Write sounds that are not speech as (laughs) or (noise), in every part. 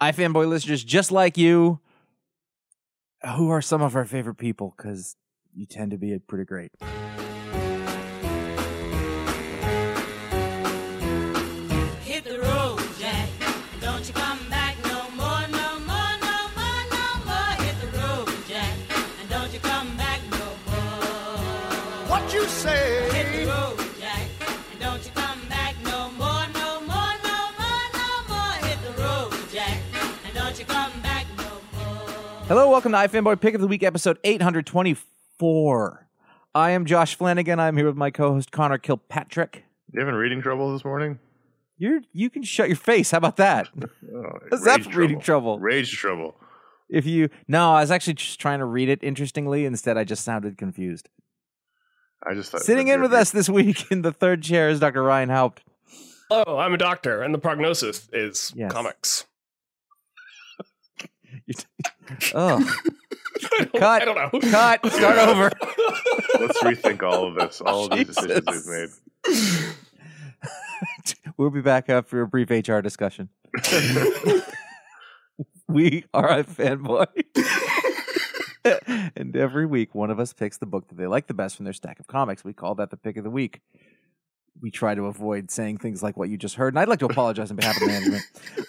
iFanboy listeners just like you. Who are some of our favorite people? Because you tend to be pretty great. Hello, welcome to iFanboy Pick of the Week, episode 824. I am Josh Flanagan. I'm here with my co-host Connor Kilpatrick. You having reading trouble this morning? You're you can shut your face. How about that? (laughs) Oh, What's that rage for reading trouble? Rage trouble. if you no, I was actually just trying to read it interestingly. Instead, I just sounded confused. I just thought Sitting in you're- with us this week in the third chair is Dr. Ryan Haupt. Hello, I'm a doctor, and the prognosis is Yes. comics. You oh, I (laughs) Cut. I don't know. cut. Start over. Let's rethink all of this, all of these decisions we've made. (laughs) we'll be back after a brief HR discussion. (laughs) we are a fanboy. and every week, one of us picks the book that they like the best from their stack of comics. We call that the pick of the week. We try to avoid saying things like what you just heard. And I'd like to apologize on behalf of management.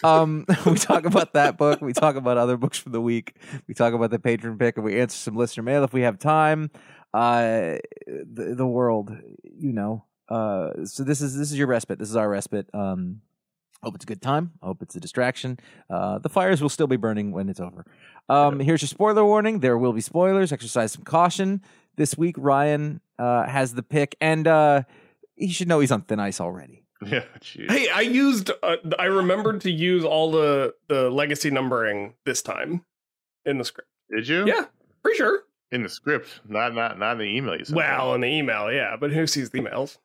Um, (laughs) we talk about that book. We talk about other books from the week. We talk about the patron pick and we answer some listener mail if we have time. uh, the the world, you know. Uh, so this is this is your respite. This is our respite. Um, hope it's a good time. I hope it's a distraction. Uh, the fires will still be burning when it's over. Um, here's your spoiler warning. There will be spoilers. Exercise some caution. This week, Ryan uh, has the pick, and uh, he should know he's on thin ice already. (laughs) Yeah, jeez. Hey, I used. Uh, I remembered to use all the the legacy numbering this time in the script. Did you? Yeah, pretty sure. In the script, not not not in the email you sent. Well, in the email, yeah, but who sees the emails?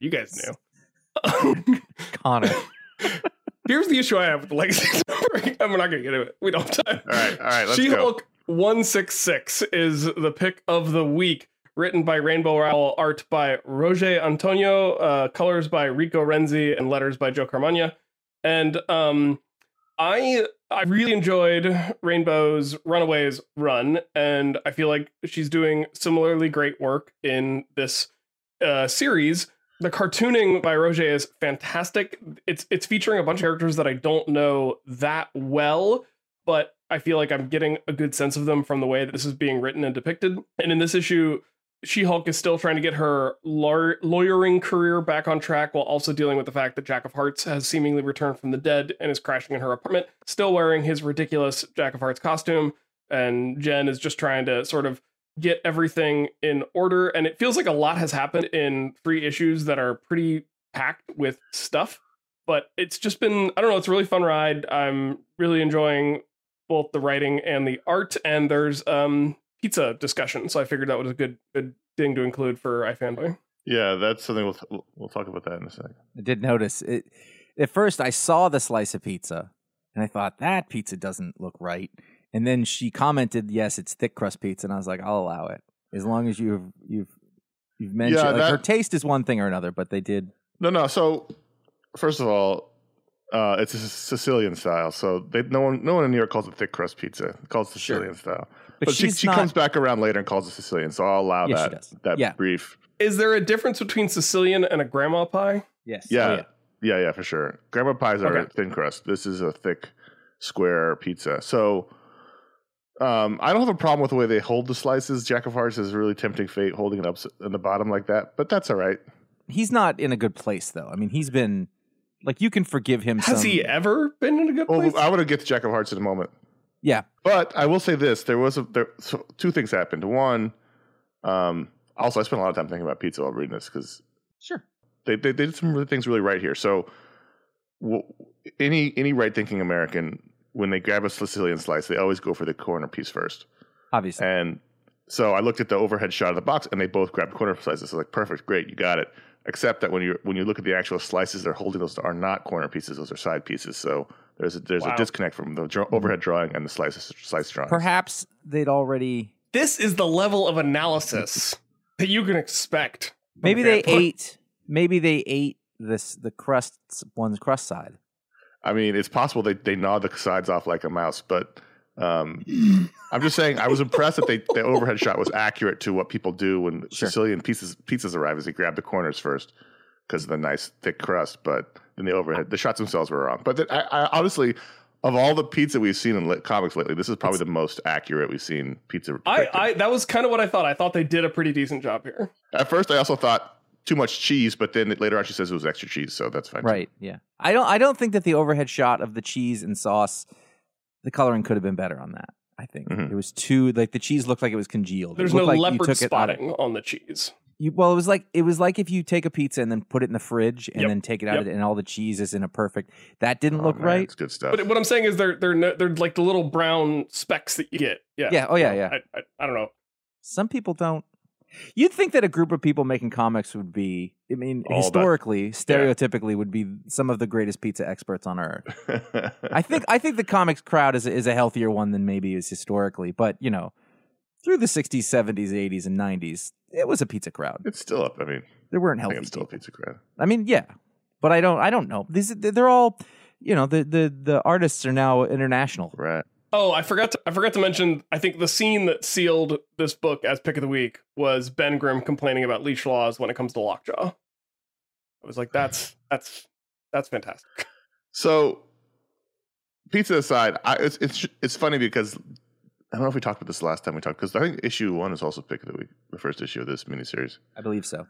You guys knew. (laughs) Connor. (laughs) Here's the issue I have with the legacy numbering. I'm not going to get into it. We don't have time. All right, all right, let's She go. Hulk 166 is the pick of the week. Written by Rainbow Rowell, art by Roger Antonio, uh, colors by Rico Renzi, and letters by Joe Caramagna. And um, I I really enjoyed Rainbow's Runaways run, and I feel like she's doing similarly great work in this uh, series. The cartooning by Roger is fantastic. It's it's featuring a bunch of characters that I don't know that well, but I feel like I'm getting a good sense of them from the way that this is being written and depicted. And in this issue, She Hulk is still trying to get her law- lawyering career back on track while also dealing with the fact that Jack of Hearts has seemingly returned from the dead and is crashing in her apartment, still wearing his ridiculous Jack of Hearts costume. And Jen is just trying to sort of get everything in order. And it feels like a lot has happened in three issues that are pretty packed with stuff. But it's just been, I don't know, it's a really fun ride. I'm really enjoying both the writing and the art. And there's um pizza discussion. So I figured that was a good good thing to include for iFanboy. Yeah, that's something we'll we'll- we'll talk about that in a second. I did notice it. At first, I saw the slice of pizza, and I thought that pizza doesn't look right. And then she commented, "Yes, it's thick crust pizza," and I was like, "I'll allow it as long as you've you've you've mentioned Yeah, like, that- her taste is one thing or another." But they did. No, no. So first of all, uh, it's a Sicilian style. So they, no one no one in New York calls it thick crust pizza. It calls it Sicilian style. But But, she, she's she not- comes back around later and calls it Sicilian. So I'll allow Yeah, that that Yeah. brief. Is there a difference between Sicilian and a grandma pie? Yes. Yeah, Oh, yeah, yeah, for sure. Grandma pies are Okay. thin crust. This is a thick square pizza. So um, I don't have a problem with the way they hold the slices. Jack of Hearts is really tempting fate holding it up in the bottom like that, but that's all right. He's not in a good place though. I mean, he's been like you can forgive him. Has some, he ever been in a good Well, place? I want to get to Jack of Hearts in a moment. Yeah. But I will say this: there was a there. So two things happened. One, um, also I spent a lot of time thinking about pizza while reading this because Sure. they, they they did some really things really right here. So, w- any any right thinking American when they grab a Sicilian slice, they always go for the corner piece first. Obviously. And so I looked at the overhead shot of the box, and they both grabbed corner slices. So like, perfect, great, you got it. Except that when you when you look at the actual slices they're holding, those are not corner pieces; those are side pieces. So there's a, there's Wow. a disconnect from the draw, overhead drawing and the slices slice drawing. Perhaps they'd already. this is the level of analysis that you can expect. from Maybe they Grandpa. ate. Maybe they ate this the crust one's crust side. I mean, it's possible they they gnaw the sides off like a mouse, but um, I'm just saying I was impressed that they the overhead shot was accurate to what people do when Sure. Sicilian pieces pizzas arrive. Is they grab the corners first because of the nice thick crust, but then the overhead the shots themselves were wrong. But I, I honestly. Of all the pizza we've seen in lit comics lately, this is probably the most accurate we've seen pizza. I. I that was kind of what I thought. I thought they did a pretty decent job here. At first, I also thought too much cheese, but then later on she says it was extra cheese, so that's fine. too. Right. Yeah. I don't. I don't think that the overhead shot of the cheese and sauce, the coloring could have been better on that. I think Mhm. it was too like the cheese looked like it was congealed. It There's no looked like you leopard took it of- spotting on the cheese. You, well, it was like it was like if you take a pizza and then put it in the fridge and Yep. then take it out Yep. of it and all the cheese is in a perfect. That didn't Oh, look man, right. It's good stuff. But what I'm saying is they're they're no, they're like the little brown specks that you get. Yeah. Yeah, oh, yeah, yeah. I, I, I don't know. Some people don't. You'd think that a group of people making comics would be. I mean, All about- historically, stereotypically, would be some of the greatest pizza experts on earth. (laughs) I think I think the comics crowd is is a healthier one than maybe is historically, but you know, through the '60s, '70s, '80s, and '90s, it was a pizza crowd. it's still up. I mean, There weren't I think healthy. it's still a pizza crowd. I mean, yeah, but I don't. I don't know. These they're all, you know, the the the artists are now international. Right. Oh, I forgot to I forgot to mention. I think the scene that sealed this book as pick of the week was Ben Grimm complaining about leash laws when it comes to Lockjaw. I was like, that's that's that's fantastic. So, pizza aside, I, it's it's it's funny because I don't know if we talked about this last time we talked because I think issue one is also pick of the week, the first issue of this miniseries. I believe so.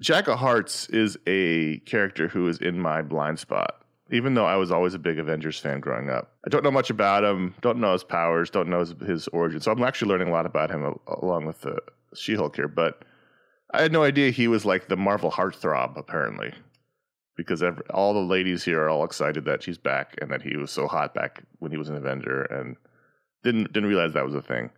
Jack of Hearts is a character who is in my blind spot. Even though I was always a big Avengers fan growing up, I don't know much about him. Don't know his powers. Don't know his, his origin. So I'm actually learning a lot about him uh, along with the She-Hulk here. But I had no idea he was like the Marvel heartthrob. Apparently, because every, all the ladies here are all excited that she's back and that he was so hot back when he was an Avenger, and didn't didn't realize that was a thing.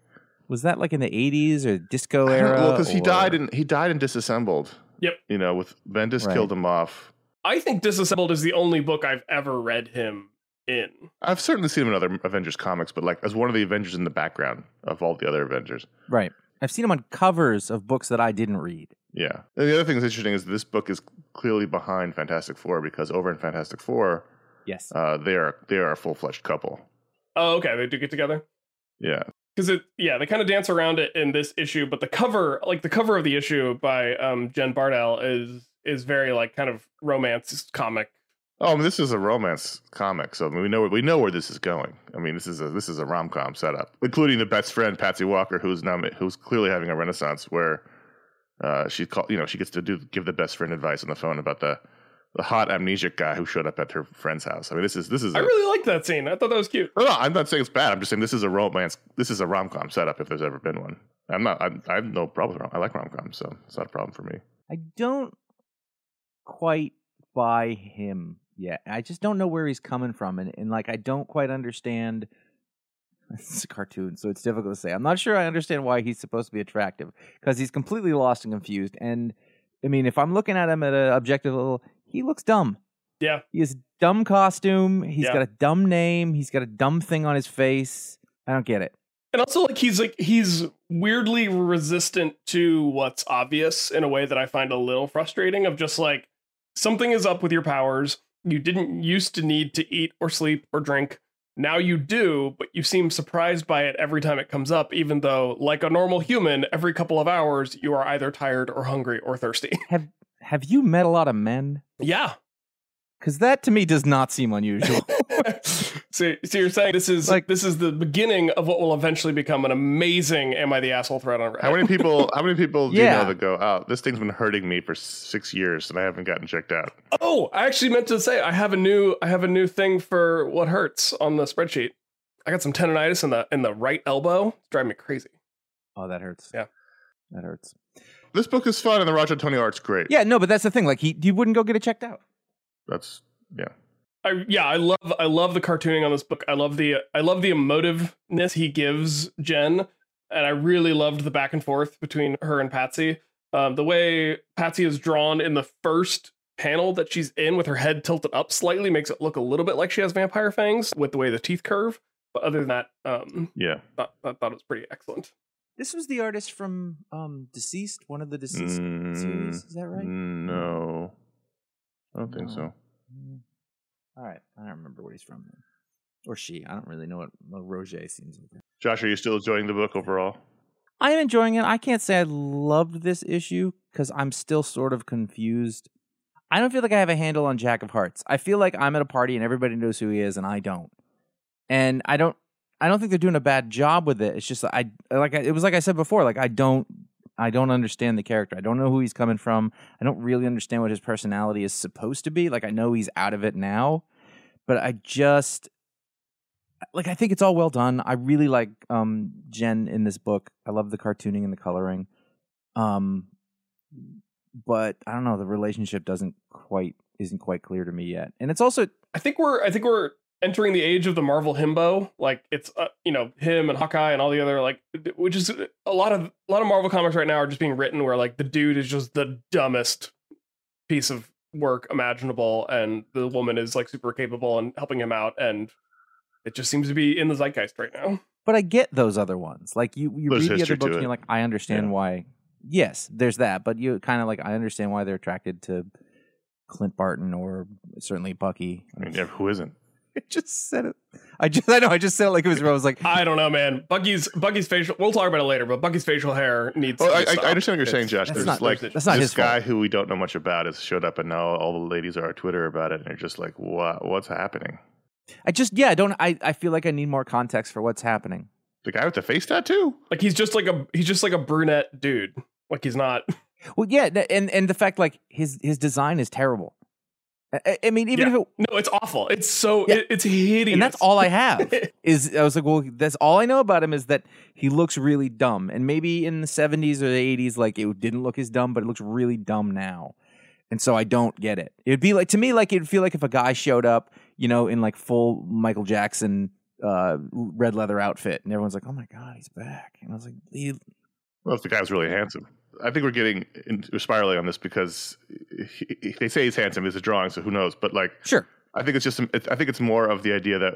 Was that like in the 80s or disco era? know, because he or- died and he died and disassembled. Yep. You know, with Bendis Right. killed him off. I think Disassembled is the only book I've ever read him in. I've certainly seen him in other Avengers comics, but like as one of the Avengers in the background of all the other Avengers. Right. I've seen him on covers of books that I didn't read. Yeah. And the other thing that's interesting is this book is clearly behind Fantastic Four because over in Fantastic Four, Yes. uh, they are they are a full fledged couple. Oh, okay, they do get together. Yeah. because it yeah they kind of dance around it in this issue but the cover like the cover of the issue by um jen Bartel is is very like kind of romance comic Oh, I mean, this is a romance comic, so I mean, we know we know where this is going. I mean, this is a this is a rom com setup, including the best friend Patsy Walker, who's now who's clearly having a renaissance, where uh, she call you know she gets to do give the best friend advice on the phone about the the hot amnesic guy who showed up at her friend's house. I mean, this is this is. i a- really liked that scene i thought that was cute no, no, I'm not saying it's bad. I'm just saying this is a romance. This is a rom com setup if there's ever been one. I'm not. I, I have no problem. with rom- I like rom coms, so it's not a problem for me. I don't quite buy him yet. I just don't know where he's coming from, and, and like I don't quite understand. (laughs) It's a cartoon, so it's difficult to say. I'm not sure I understand why he's supposed to be attractive because he's completely lost and confused. And I mean, if I'm looking at him at an objective level, he looks dumb. yeah He has dumb costume. He's Yeah. got a dumb name. He's got a dumb thing on his face. I don't get it. and also like he's like he's weirdly resistant to what's obvious in a way that i find a little frustrating of just like something is up with your powers you didn't used to need to eat or sleep or drink now you do but you seem surprised by it every time it comes up even though like a normal human every couple of hours you are either tired or hungry or thirsty (laughs) Have Have you met a lot of men? yeah Because that to me does not seem unusual. (laughs) so, so you're saying this is Like- like this is the beginning of what will eventually become an amazing am i the asshole thread on Reddit? How many people? how many people do you know that go, "Oh, this thing's been hurting me for six years and I haven't gotten checked out"? Oh, I actually meant to say I have a new I have a new thing for what hurts on the spreadsheet. I got some tendonitis in the in the right elbow. It's driving me crazy. oh, that hurts. Yeah. that hurts. This book is fun and the Roger Antonio art's great. Yeah, no, but that's the thing. Like he, you wouldn't go get it checked out. That's yeah. I yeah, I love I love the cartooning on this book. I love the I love the emotiveness he gives Jen, and I really loved the back and forth between her and Patsy. Um, the way Patsy is drawn in the first panel that she's in with her head tilted up slightly makes it look a little bit like she has vampire fangs with the way the teeth curve. But other than that, um, Yeah. thought, I thought it was pretty excellent. This was the artist from um Deceased, one of the Deceased Mm, series. Is that right? No. I don't think so. Mm. All right, I don't remember what he's from. Then. Or she. I don't really know what Roger seems like. Josh, are you still enjoying the book overall? I am enjoying it. I can't say I loved this issue because I'm still sort of confused. I don't feel like I have a handle on Jack of Hearts. I feel like I'm at a party and everybody knows who he is and I don't. And I don't I don't think they're doing a bad job with it. It's just I like it was like I said before, like I don't I don't understand the character. I don't know who he's coming from. I don't really understand what his personality is supposed to be. Like I know he's out of it now, but I just like I think it's all well done. I really like um Jen in this book. I love the cartooning and the coloring. Um but I don't know, the relationship doesn't quite isn't quite clear to me yet. And it's also I think we're I think we're entering the age of the Marvel himbo. Like it's uh, you know him and Hawkeye and all the other like which is a lot of a lot of Marvel comics right now are just being written where like the dude is just the dumbest piece of work imaginable and the woman is like super capable and helping him out and it just seems to be in the zeitgeist right now. but I get those other ones. Like you you There's read the other books and you're like, I understand Yeah. why yes, there's that, but you kind of like I understand why they're attracted to Clint Barton or certainly Bucky. I mean, who isn't? I (laughs) just said it. I just I know I just said it like it was real. I was like I don't know, man. Bucky's Bucky's facial. We'll talk about it later, but Bucky's facial hair needs. Well, to I, be I. I understand what you're saying, Josh. That's There's not- like that's not this his guy fault. who we don't know much about has showed up, and now all the ladies are on Twitter about it, and they're just like, "What? What's happening?" I just yeah, I don't I, I feel like I need more context for what's happening. The guy with the face tattoo? Like he's just like a he's just like a brunette dude. Like he's not. Well, yeah, and and the fact like his his design is terrible. I- I, I mean, even Yeah. if it, No, it's awful. It's so Yeah. it, it's hideous. and that's all I have (laughs) is I was like, well, that's all I know about him is that he looks really dumb, and maybe in the seventies or the eighties, like it didn't look as dumb, but it looks really dumb now, and so I don't get it. It'd be like to me like it'd feel like if a guy showed up, you know, in like full Michael Jackson uh red leather outfit, and everyone's like, oh my god, he's back, and I was like, he, Well, if the guy was really handsome. I think we're getting into spiraling on this because he, he- they say he's handsome. It's a drawing, so who knows? But like, sure, I think it's just. It's, I think it's more of the idea that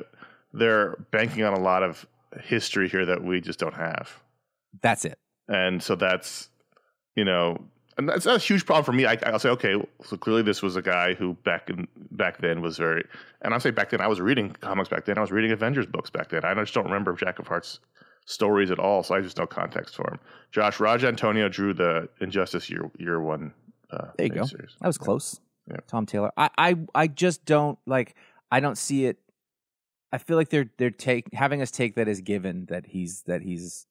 they're banking on a lot of history here that we just don't have, that's it. and so that's you know, and that's not a huge problem for me. I, I'll say, okay, so clearly this was a guy who back in back then was very, and I'll say back then I was reading comics back then. I was reading Avengers books back then. I just don't remember Jack of Hearts stories at all, so I just no context for him. Josh Raj Antonio drew the Injustice year year one. Uh, There you go. miniseries. That was close. Yeah. Tom Taylor. I, I I just don't like I don't see it I feel like they're they're take having us take that as given that he's that he's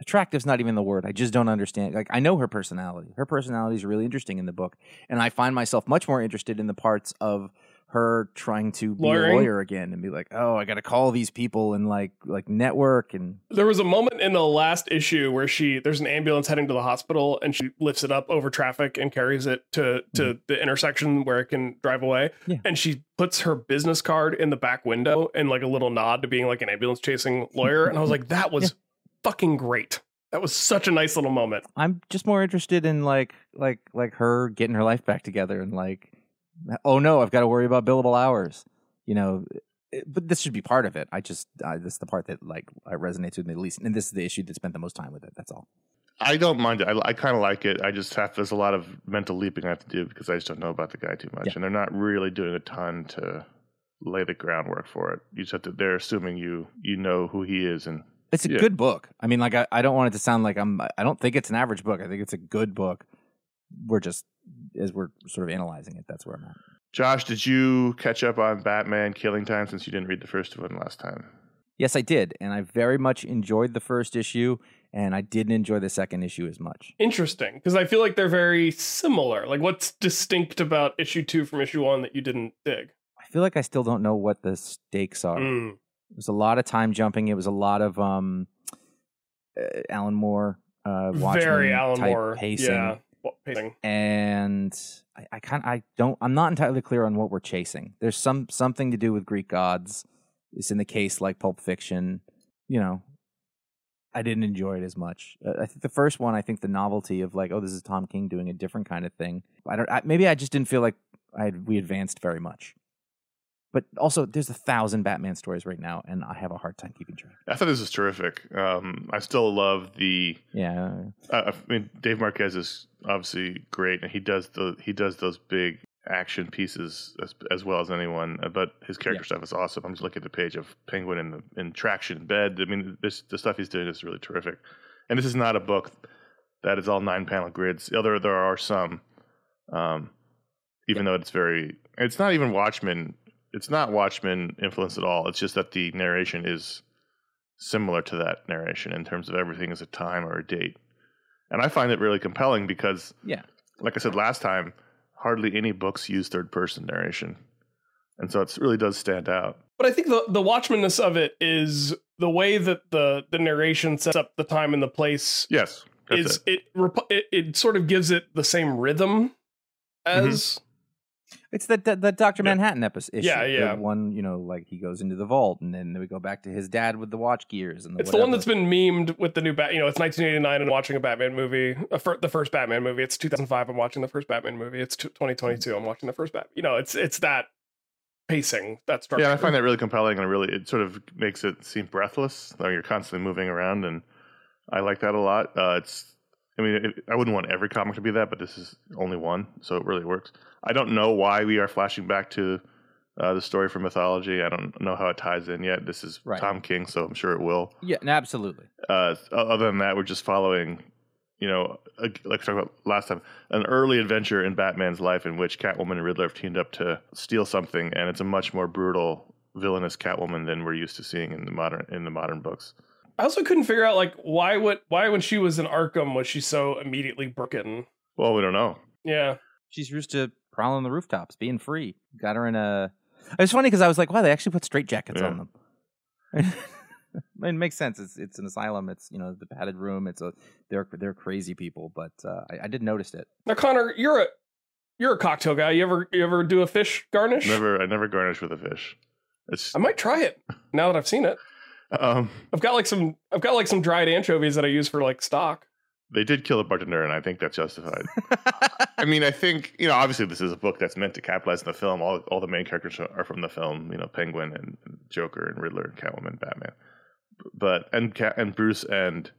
attractive's not even the word. I just don't understand. Like I know her personality. Her personality is really interesting in the book. And I find myself much more interested in the parts of her trying to be Lawyering? a lawyer again and be like, "Oh, I got to call these people and like like network and There was a moment in the last issue where she there's an ambulance heading to the hospital and she lifts it up over traffic and carries it to to mm-hmm. the intersection where it can drive away. Yeah. And she puts her business card in the back window and like a little nod to being like an ambulance chasing lawyer. And I was like, that (laughs) was fucking great. That was such a nice little moment. I'm just more interested in like like like her getting her life back together and like oh no, I've got to worry about billable hours. You know, it- but this should be part of it. I just uh, this is the part that like I resonates with me the least, and this is the issue that spent the most time with it. That's all. I don't mind it. I, I kind of like it. I just have there's a lot of mental leaping I have to do because I just don't know about the guy too much, Yeah. and they're not really doing a ton to lay the groundwork for it. You just have to. They're assuming you you know who he is, and It's a Yeah. good book. I mean, like I, I don't want it to sound like I'm. I don't think it's an average book. I think it's a good book. We're just as we're sort of analyzing it. That's where I'm at. Josh, did you catch up on Batman Killing Time since you didn't read the first one last time? Yes, I did, and I very much enjoyed the first issue, and I didn't enjoy the second issue as much. Interesting. Because I feel like they're very similar. Like what's distinct about issue two from issue one that you didn't dig? I feel like I still don't know what the stakes are. Mm. It was a lot of time jumping. It was a lot of um, uh, Alan Moore, uh, Watchmen Very Alan type Moore. pacing, Yeah. Pacing. and I, I kind I don't I'm not entirely clear on what we're chasing. There's some something to do with Greek gods. It's in the case like Pulp Fiction. You know, I didn't enjoy it as much. Uh, I think the first one, I think the novelty of like, oh, this is Tom King doing a different kind of thing. I don't. I, maybe I just didn't feel like I had, we advanced very much. But also, there's a thousand Batman stories right now, and I have a hard time keeping track. I thought this was terrific. Um, I still love the. Yeah, Uh, I mean, Dave Marquez is obviously great, and he does the he does those big action pieces as, as well as anyone. uh, But his character stuff is awesome. I'm just looking at the page of Penguin in the in traction bed. I mean, this the stuff he's doing is really terrific. And this is not a book that is all nine panel grids. Other there are some, um, even though it's very. It's not even Watchmen. It's not Watchmen influence at all. It's just that the narration is similar to that narration in terms of everything is a time or a date. And I find it really compelling because, yeah. like I said last time, hardly any books use third person narration. And so it really does stand out. But I think the the Watchmanness of it is the way that the the narration sets up the time and the place Yes. Is it. it. It, it it sort of gives it the same rhythm mm-hmm. as It's that that, that Doctor Yeah. Manhattan episode. Issue, Yeah, the yeah. one you know, like he goes into the vault, and then we go back to his dad with the watch gears, and the it's the one that's been memed with the new bat. You know, it's 1989 and watching a Batman movie, a fir- the first Batman movie. It's 2005. I'm watching the first Batman movie. It's t- 2022. I'm watching the first Bat. You know, it's it's that pacing, that structure. Yeah, I find that really compelling and really it sort of makes it seem breathless. Though you're constantly moving around, and I like that a lot. Uh, it's, I mean, it, I wouldn't want every comic to be that, but this is only one, so it really works. I don't know why we are flashing back to uh, the story from mythology. I don't know how it ties in yet. This is Right. Tom King, so I'm sure it will. yeah, absolutely. Uh, other than that, we're just following, you know, a, like we talked about last time, an early adventure in Batman's life in which Catwoman and Riddler have teamed up to steal something, and it's a much more brutal, villainous Catwoman than we're used to seeing in the modern in the modern books. I also couldn't figure out like why would why when she was in Arkham was she so immediately broken? Well, we don't know. Yeah. She's used to prowling the rooftops, being free. Got her in a. It's funny because I was like, wow, they actually put straight jackets on them. (laughs) it makes sense. It's it's an asylum. It's you know the padded room. It's a they're they're crazy people, but uh, I, I did notice it. Now Connor, you're a you're a cocktail guy. You ever you ever do a fish garnish? Never, I never garnish with a fish. It's I might try it now that I've seen it. Um, I've got like some I've got like some dried anchovies that I use for like stock. they did kill a bartender, and I think that's justified. (laughs) I mean, I think you know, obviously, this is a book that's meant to capitalize on the film. All all the main characters are from the film. You know, Penguin and Joker and Riddler and Catwoman, Batman. But and Ca- and Bruce and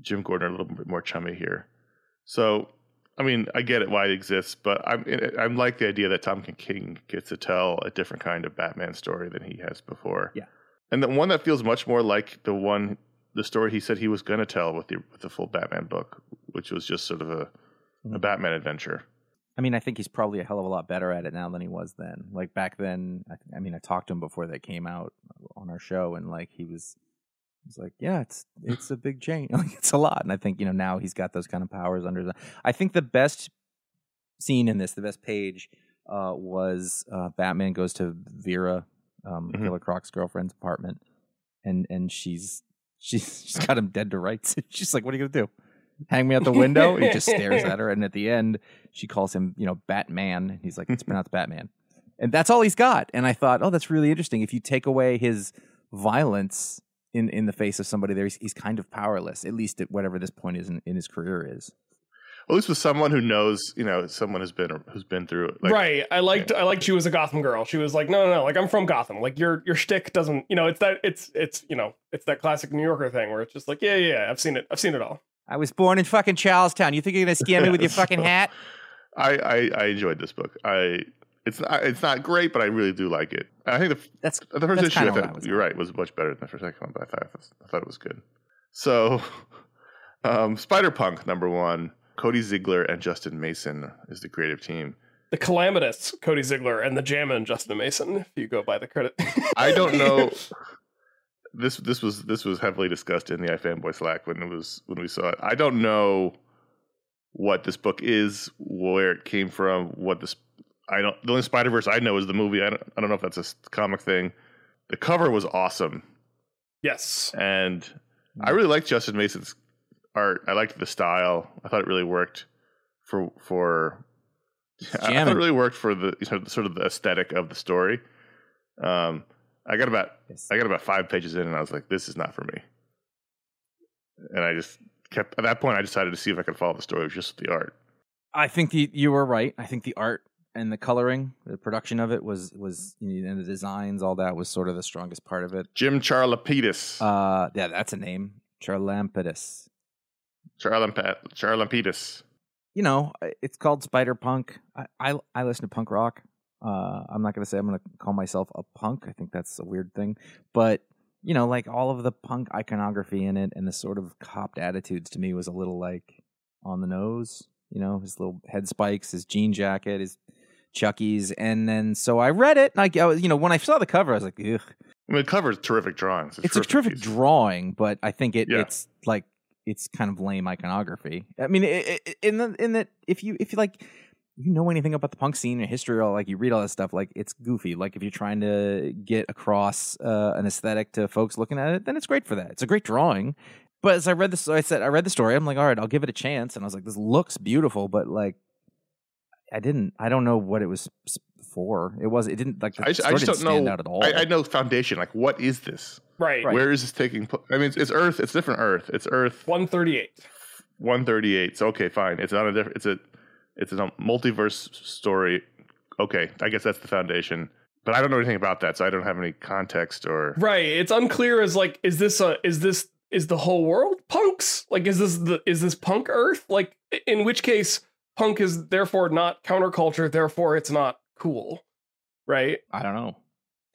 Jim Gordon are a little bit more chummy here. So, I mean, I get it why it exists, but I'm I'm like the idea that Tom King gets to tell a different kind of Batman story than he has before. Yeah. And the one that feels much more like the one the story he said he was going to tell with the with the full Batman book, which was just sort of a a Mhm. Batman adventure. I mean, I think he's probably a hell of a lot better at it now than he was then. Like back then, I, th- I mean, I talked to him before that came out on our show, and like he was, he was like, "Yeah, it's it's a big change. (laughs) Like it's a lot." And I think you know now he's got those kind of powers under the. I think the best scene in this, the best page, uh, was uh, Batman goes to Vera, um, Mhm. Killer Croc's girlfriend's apartment, and and she's (laughs) she's she's got him dead to rights. (laughs) she's like, "What are you gonna do?" Hang me out the window. he just stares at her, and at the end, she calls him, you know, Batman. And he's like, it's (laughs) pronounced Batman. And that's all he's got. And I thought, oh, that's really interesting. If you take away his violence in, in the face of somebody there, he's, he's kind of powerless, at least at whatever this point is in, in his career is. Well, at least with someone who knows, you know, someone who's been who's been through it. Like, right. I liked I liked she was a Gotham girl. She was like, no, no, no, like I'm from Gotham. Like your your shtick doesn't, you know, it's that it's it's you know, it's that classic New Yorker thing where it's just like, yeah, yeah, yeah I've seen it. I've seen it all. I was born in fucking Charlestown. You think you're going to scare me with your fucking (laughs) hat? I, I I enjoyed this book. I it's not it's not great, but I really do like it. I think the That's The first That's issue, I thought, I you're right, was much better than the first second one, but I thought, I thought it was good. So, (laughs) um, Spider Punk, number one, Cody Ziegler and Justin Mason is the creative team. The Calamitous, Cody Ziegler, and the Jammin, Justin Mason, if you go by the credit. I don't know. (laughs) this this was this was heavily discussed in the iFanboy Slack when it was when we saw it. I don't know what this book is, where it came from, what this. I don't. The only Spider Verse I know is the movie. I don't. I don't know if that's a comic thing. The cover was awesome. yes. and I mm. really like Justin Mason's art. I liked the style. I thought it really worked for for. (laughs) I thought it really worked for the sort of- the aesthetic of the story. Um, I got about Yes. I got about five pages in, and I was like, "This is not for me." And I just kept at that point. I decided to see if I could follow the story just the art. I think the, you were right. I think the art and the coloring, the production of it was was you know, and the designs, all that was sort of the strongest part of it. Jim Charlapidis, Uh, yeah, that's a name, Charlampidus. Charlapidis. You know, it's called Spider Punk. I, I I listen to punk rock. Uh, I'm not gonna say I'm gonna call myself a punk. I think that's a weird thing, but you know, like all of the punk iconography in it and the sort of copped attitudes to me was a little like on the nose. You know, his little head spikes, his jean jacket, his Chuckies, and then so I read it. And I, I was, you know, when I saw the cover, I was like, ugh. I mean, the cover is terrific drawings. It's a terrific piece. drawing, but I think it Yeah. it's like it's kind of lame iconography. I mean, it, it, in the in that if you if you like you know anything about the punk scene or history or like you read all this stuff, like it's goofy. Like if you're trying to get across uh, an aesthetic to folks looking at it, then it's great for that. It's a great drawing. But as I read this, I said I read the story. I'm like, all right, I'll give it a chance. And I was like, this looks beautiful, but like, I didn't. I don't know what it was s- for. It was. It didn't like the I just, I just didn't don't stand know. out at all. I, I know foundation. Like, what is this? Right. Right. Where is this taking? pl- I mean, it's, it's Earth. It's different Earth. It's Earth 138. one thirty eight. So okay, fine. It's not a different. It's a it's a multiverse story. Okay, I guess that's the foundation. But I don't know anything about that, so I don't have any context or. Right. It's unclear as like, is this a is this is the whole world punks? Like, is this the is this punk Earth? Like, in which case, punk is therefore not counterculture. Therefore, it's not cool. Right. I don't know.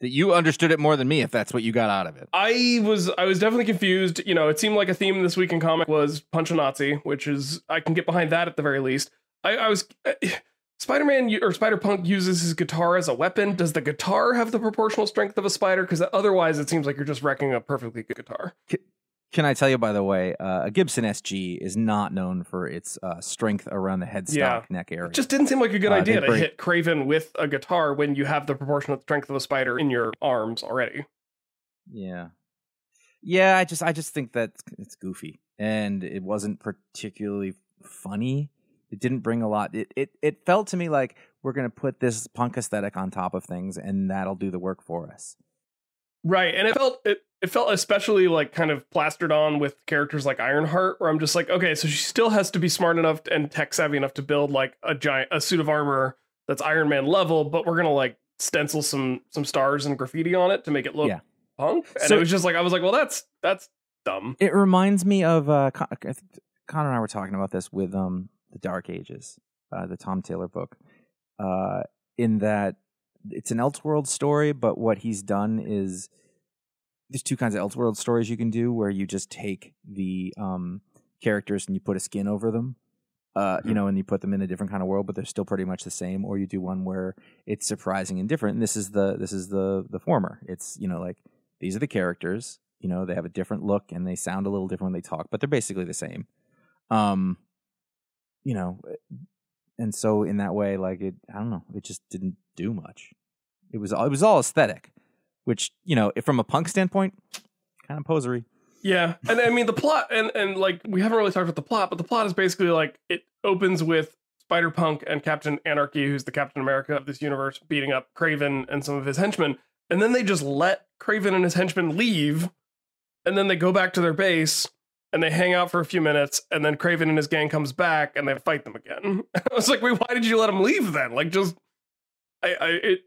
That you understood it more than me, if that's what you got out of it. I was I was definitely confused. You know, it seemed like a theme this week in comic was punch a Nazi, which is I can get behind that at the very least. I, I was eh, (sighs) Spider Man or Spider Punk uses his guitar as a weapon. Does the guitar have the proportional strength of a spider? Because otherwise, it seems like you're just wrecking a perfectly good guitar. Can I tell you, by the way, uh, a Gibson SG is not known for its uh, strength around the headstock Yeah. neck area. It just didn't seem like a good Uh, idea to hit Kraven with a guitar when you have the proportionate strength of a spider in your arms already. Yeah. Yeah, I just I just think that it's goofy and it wasn't particularly funny. It didn't bring a lot. It it it felt to me like we're going to put this punk aesthetic on top of things and that'll do the work for us. Right, and it felt it, it felt especially like kind of plastered on with characters like Ironheart, where I'm just like, okay, so she still has to be smart enough and tech savvy enough to build like a giant a suit of armor that's Iron Man level, but we're gonna like stencil some some stars and graffiti on it to make it look Yeah. punk. And So- it was just like I was like, well, that's that's dumb. It reminds me of uh Con- Connor and I were talking about this with um the Dark Ages, uh the Tom Taylor book. Uh in that it's an Elseworld story, but what he's done is there's two kinds of Elseworld stories you can do where you just take the um characters and you put a skin over them. Uh, you Mhm. know, and you put them in a different kind of world, but they're still pretty much the same. Or you do one where it's surprising and different. And this is the this is the the former. It's you know like these are the characters. You know, they have a different look and they sound a little different when they talk, but they're basically the same. Um, you know, and so in that way, like it, I don't know, it just didn't do much. It was it was all aesthetic, which you know, from a punk standpoint, kind of posery. Yeah, and I mean the plot, and and like we haven't really talked about the plot, but the plot is basically like it opens with Spider Punk and Captain Anarchy, who's the Captain America of this universe, beating up Kraven and some of his henchmen, and then they just let Kraven and his henchmen leave, and then they go back to their base and they hang out for a few minutes, and then Kraven and his gang comes back and they fight them again. (laughs) I was like, wait, why did you let them leave then? Like, just I, I it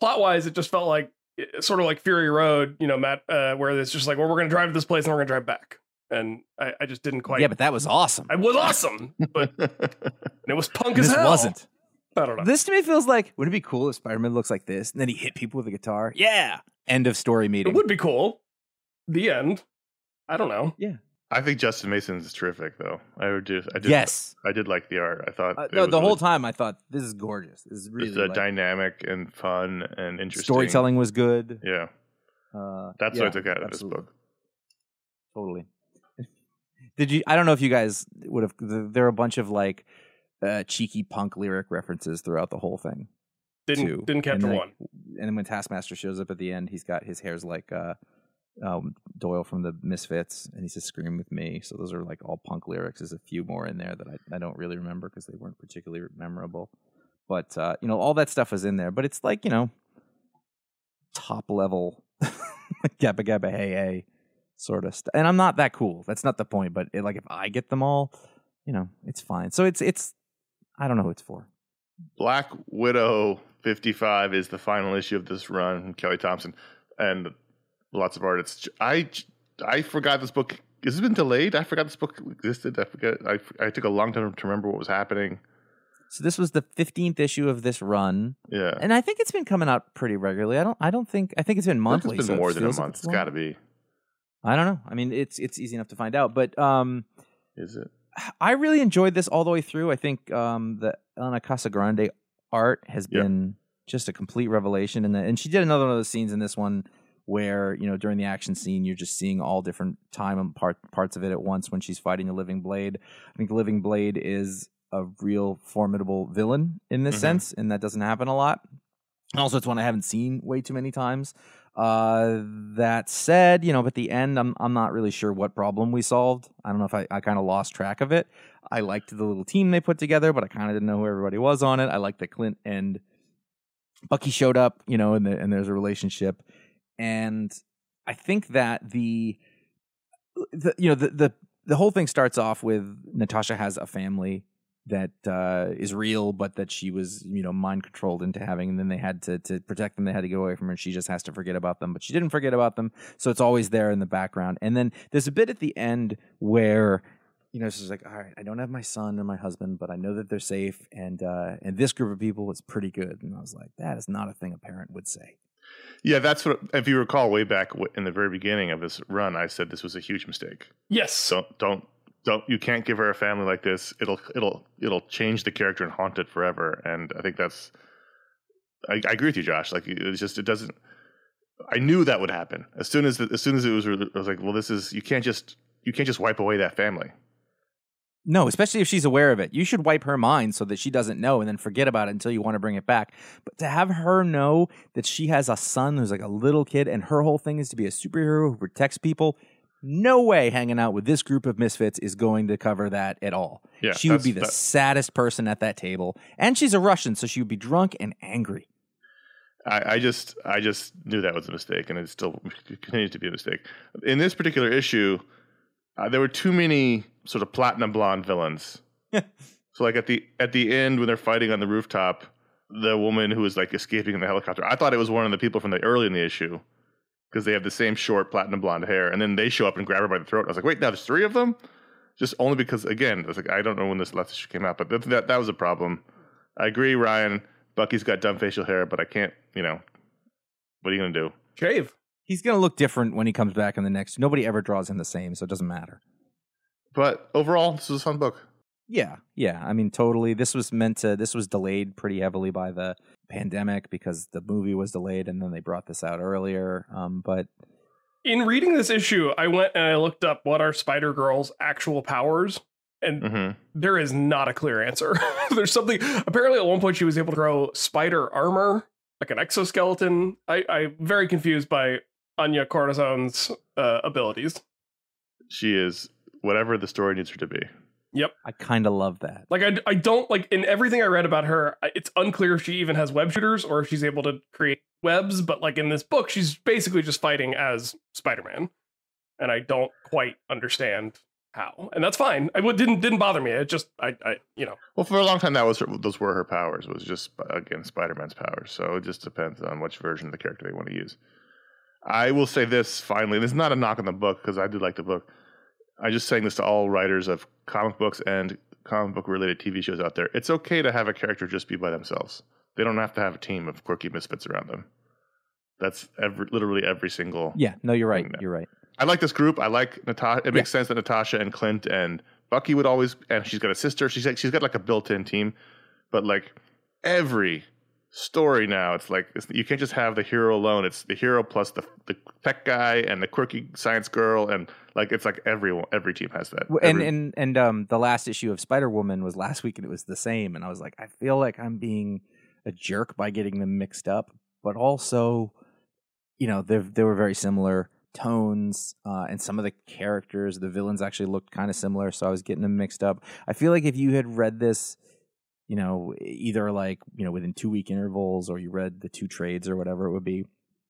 plot wise, it just felt like sort of like Fury Road, you know, Matt, uh, where it's just like, well, we're going to drive to this place and we're going to drive back. And I, I just didn't quite. yeah, but that was awesome. It was awesome, but it was punk as this hell. wasn't. I don't know. This to me feels like wouldn't it be cool if Spider Man looks like this and then he hit people with a guitar? Yeah. End of story meeting. it would be cool. The end. I don't know. I think Justin Mason's is terrific, though. I would just, I did, yes. I did like the art. I thought Uh, no, was the really whole time I thought this is gorgeous. This is really just, uh, like, dynamic and fun and interesting. storytelling was good. Yeah, Uh, that's yeah, what I took out of absolutely. this book. Totally. (laughs) Did you? I don't know if you guys would have. There are a bunch of like uh, cheeky punk lyric references throughout the whole thing. Didn't too. didn't capture and then, one. And then when Taskmaster shows up at the end, he's got his hair's like uh, um, Doyle from the Misfits, and he says "Scream with me." So those are like all punk lyrics. There's a few more in there that I, I don't really remember because they weren't particularly memorable. But uh, you know, all that stuff was in there. But it's like you know, top level (laughs) Gabba Gabba Hey Hey sort of stuff. And I'm not that cool. That's not the point. But it, like if I get them all, you know, it's fine. So it's it's I don't know who it's for. Black Widow 55 is the final issue of this run Kelly Thompson and lots of art. It's I I forgot this book. Has it been delayed? I forgot this book existed. I forgot. I, I took a long time to remember what was happening. So this was the 15th issue of this run, Yeah, and I think it's been coming out pretty regularly. I don't I don't think I think it's been monthly. It's so been it more than a month. it's got to be. I don't know. I mean, it's it's easy enough to find out, but um, Is it? I really enjoyed this all the way through. I think um, the Elena Casagrande art has Yep. been just a complete revelation, and and she did another one of those scenes in this one where you know during the action scene you're just seeing all different time and part parts of it at once when she's fighting the Living Blade. I think Living Blade is a real formidable villain in this Mhm. sense, and that doesn't happen a lot. And also, it's one I haven't seen way too many times. Uh, that said, you know, at the end, I'm I'm not really sure what problem we solved. I don't know if I, I kind of lost track of it. I liked the little team they put together, but I kind of didn't know who everybody was on it. I liked that Clint and Bucky showed up, you know, and the, and there's a relationship, and I think that the, the you know the the the whole thing starts off with Natasha has a family that uh, is real, but that she was, you know, mind controlled into having, and then they had to to protect them. They had to get away from her, and she just has to forget about them. But she didn't forget about them, so it's always there in the background. And then there's a bit at the end where, you know, she's like, "All right, I don't have my son or my husband, but I know that they're safe, and uh, and this group of people is pretty good." And I was like, "That is not a thing a parent would say." Yeah, that's what. If you recall, way back in the very beginning of this run, I said this was a huge mistake. Yes. Don't don't don't. You can't give her a family like this. It'll it'll it'll change the character and haunt it forever. And I think that's. I, I agree with you, Josh. Like it's just it doesn't. I knew that would happen as soon as as soon as it was. I was like, well, this is you can't just you can't just wipe away that family. No, especially if she's aware of it. You should wipe her mind so that she doesn't know and then forget about it until you want to bring it back. But to have her know that she has a son who's like a little kid and her whole thing is to be a superhero who protects people, no way hanging out with this group of misfits is going to cover that at all. Yeah, she would be the that- saddest person at that table. And she's a Russian, so she would be drunk and angry. I, I just I just knew that was a mistake, and it still (laughs) continues to be a mistake. In this particular issue, uh, there were too many sort of platinum blonde villains. (laughs) so like at the at the end when they're fighting on the rooftop, the woman who was like escaping in the helicopter, I thought it was one of the people from the early in the issue because they have the same short platinum blonde hair, and then they show up and grab her by the throat. I was like, wait, now there's three of them. Just only because again, I was like, I don't know when this last issue came out, but that that, that was a problem. I agree, Ryan. Bucky's got dumb facial hair, but I can't, you know, what are you gonna do? Shave. He's going to look different when he comes back in the next. Nobody ever draws him the same, so it doesn't matter. But overall, this was a fun book. Yeah, yeah. I mean, totally. This was meant to. This was delayed pretty heavily by the pandemic because the movie was delayed, and then they brought this out earlier. Um, but In reading this issue, I went and I looked up what are Spider Girl's actual powers, and hmm there is not a clear answer. (laughs) There's something. Apparently, at one point, she was able to grow spider armor, like an exoskeleton. I, I'm very confused by Anya Corazon's uh, abilities. She is whatever the story needs her to be. Yep. I kind of love that. Like, I, I don't like in everything I read about her. It's unclear if she even has web shooters or if she's able to create webs. But like in this book, she's basically just fighting as Spider Man, and I don't quite understand how. And that's fine. I didn't didn't bother me. It just I I you know Well, for a long time, that was her, those were her powers. Was just again Spider Man's powers. So it just depends on which version of the character they want to use. I will say this finally. This is not a knock on the book because I do like the book. I'm just saying this to all writers of comic books and comic book related TV shows out there. It's okay to have a character just be by themselves. They don't have to have a team of quirky misfits around them. That's every, literally every single. Yeah, no, you're right. You're right. I like this group. I like Natasha. It makes sense that Natasha and Clint and Bucky would always, and she's got a sister. She's like, she's got like a built-in team, but like every story now, it's like it's, you can't just have the hero alone. It's the hero plus the the tech guy and the quirky science girl, and like it's like everyone, every team has that. And Every- and and um, the last issue of Spider Woman was last week, and it was the same. And I was like, I feel like I'm being a jerk by getting them mixed up, but also, you know, they they were very similar tones, uh, and some of the characters, the villains actually looked kind of similar. So I was getting them mixed up. I feel like if you had read this. You know, either like you know within two week intervals, or you read the two trades, or whatever it would be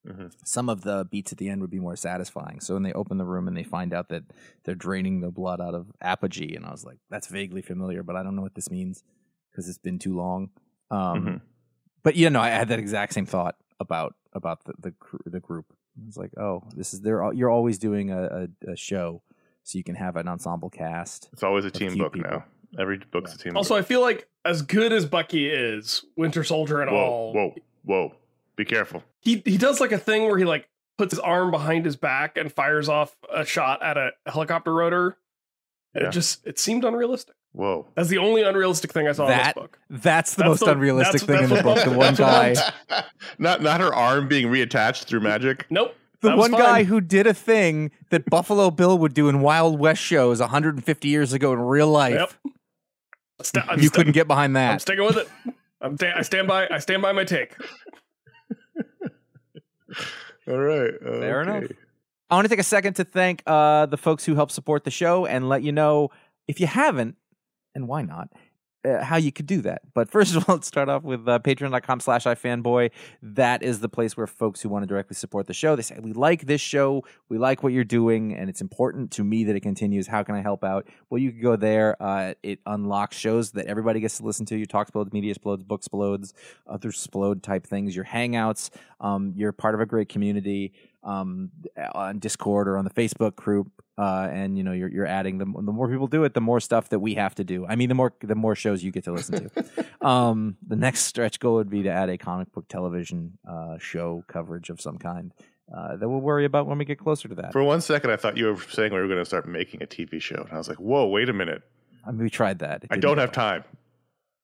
Mhm. some of the beats at the end would be more satisfying. So when they open the room and they find out that they're draining the blood out of apogee, and I was like, that's vaguely familiar, but I don't know what this means because it's been too long. Um, Mhm. But yeah, no, I had that exact same thought about about the the, cr- the group. I was like, oh, this is they're you're always doing a, a, a show, so you can have an ensemble cast. it's always a team book people. now. Every book's a team. Also, book. I feel like as good as Bucky is, Winter Soldier and whoa, all, whoa, whoa! Be careful. he he does like a thing where he like puts his arm behind his back and fires off a shot at a helicopter rotor. Yeah. It just it seemed unrealistic. Whoa. That's the only unrealistic thing I saw in this That book. that's the That's most the- unrealistic thing in the book. The (laughs) one guy, (laughs) not not her arm being reattached through magic. Nope. the that was one guy who did a thing that Buffalo Bill would do in Wild West shows 150 years ago in real life. Yep. Sta- I'm You sta- couldn't get behind that. I'm sticking with it. I'm sta- I stand by. I stand by my take. (laughs) All right. Fair okay. enough. I want to take a second to thank uh, the folks who help support the show and let you know if you haven't, and why not, uh, how you could do that. But first of all, (laughs) let's start off with uh, patreon.com slash ifanboy. That is the place where folks who want to directly support the show, they say, we like this show, we like what you're doing, and it's important to me that it continues. How can I help out? Well, you can go there. Uh, it unlocks shows that everybody gets to listen to. Your Talk Explodes, Media Explodes, Book Explodes, other Explode type things, your hangouts. Um, you're part of a great community um, on Discord or on the Facebook group, uh, and you know you're you're adding the the more people do it, the more stuff that we have to do. I mean, the more the more shows you get to listen to. (laughs) um, the next stretch goal would be to add a comic book television uh, show coverage of some kind. Uh, that we'll worry about when we get closer to that. For one second, I thought you were saying we were going to start making a TV show, and I was like, "Whoa, wait a minute! I mean, we tried that. I don't have time."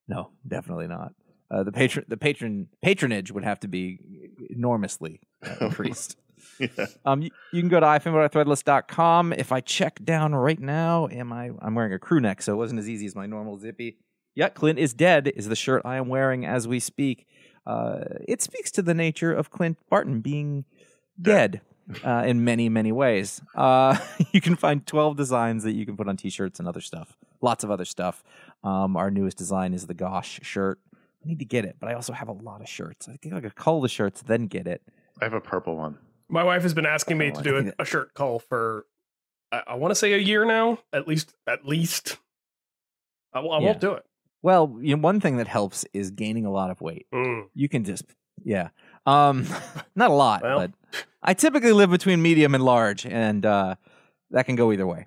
No, definitely not. Uh, the patron, the patron patronage would have to be enormously uh, (laughs) increased. (laughs) Yeah. Um, you, you can go to ifanboy.threadless.com. If I check down right now, am I? I'm wearing a crew neck, so it wasn't as easy as my normal zippy. Yeah, Clint is dead is the shirt I am wearing as we speak. Uh, it speaks to the nature of Clint Barton being dead uh, in many, many ways. Uh, (laughs) you can find 12 designs that you can put on t-shirts and other stuff. Lots of other stuff. Um, our newest design is the Gosh shirt. I need to get it, but I also have a lot of shirts. I think I could cull the shirts, then get it. I have a purple one. My wife has been asking me Oh, to do a, a shirt call for, I, I want to say a year now, at least. At least, I, Yeah. won't do it. Well, you know, one thing that helps is gaining a lot of weight. Mm. You can just, yeah, um, (laughs) not a lot, Well. but I typically live between medium and large, and uh, that can go either way.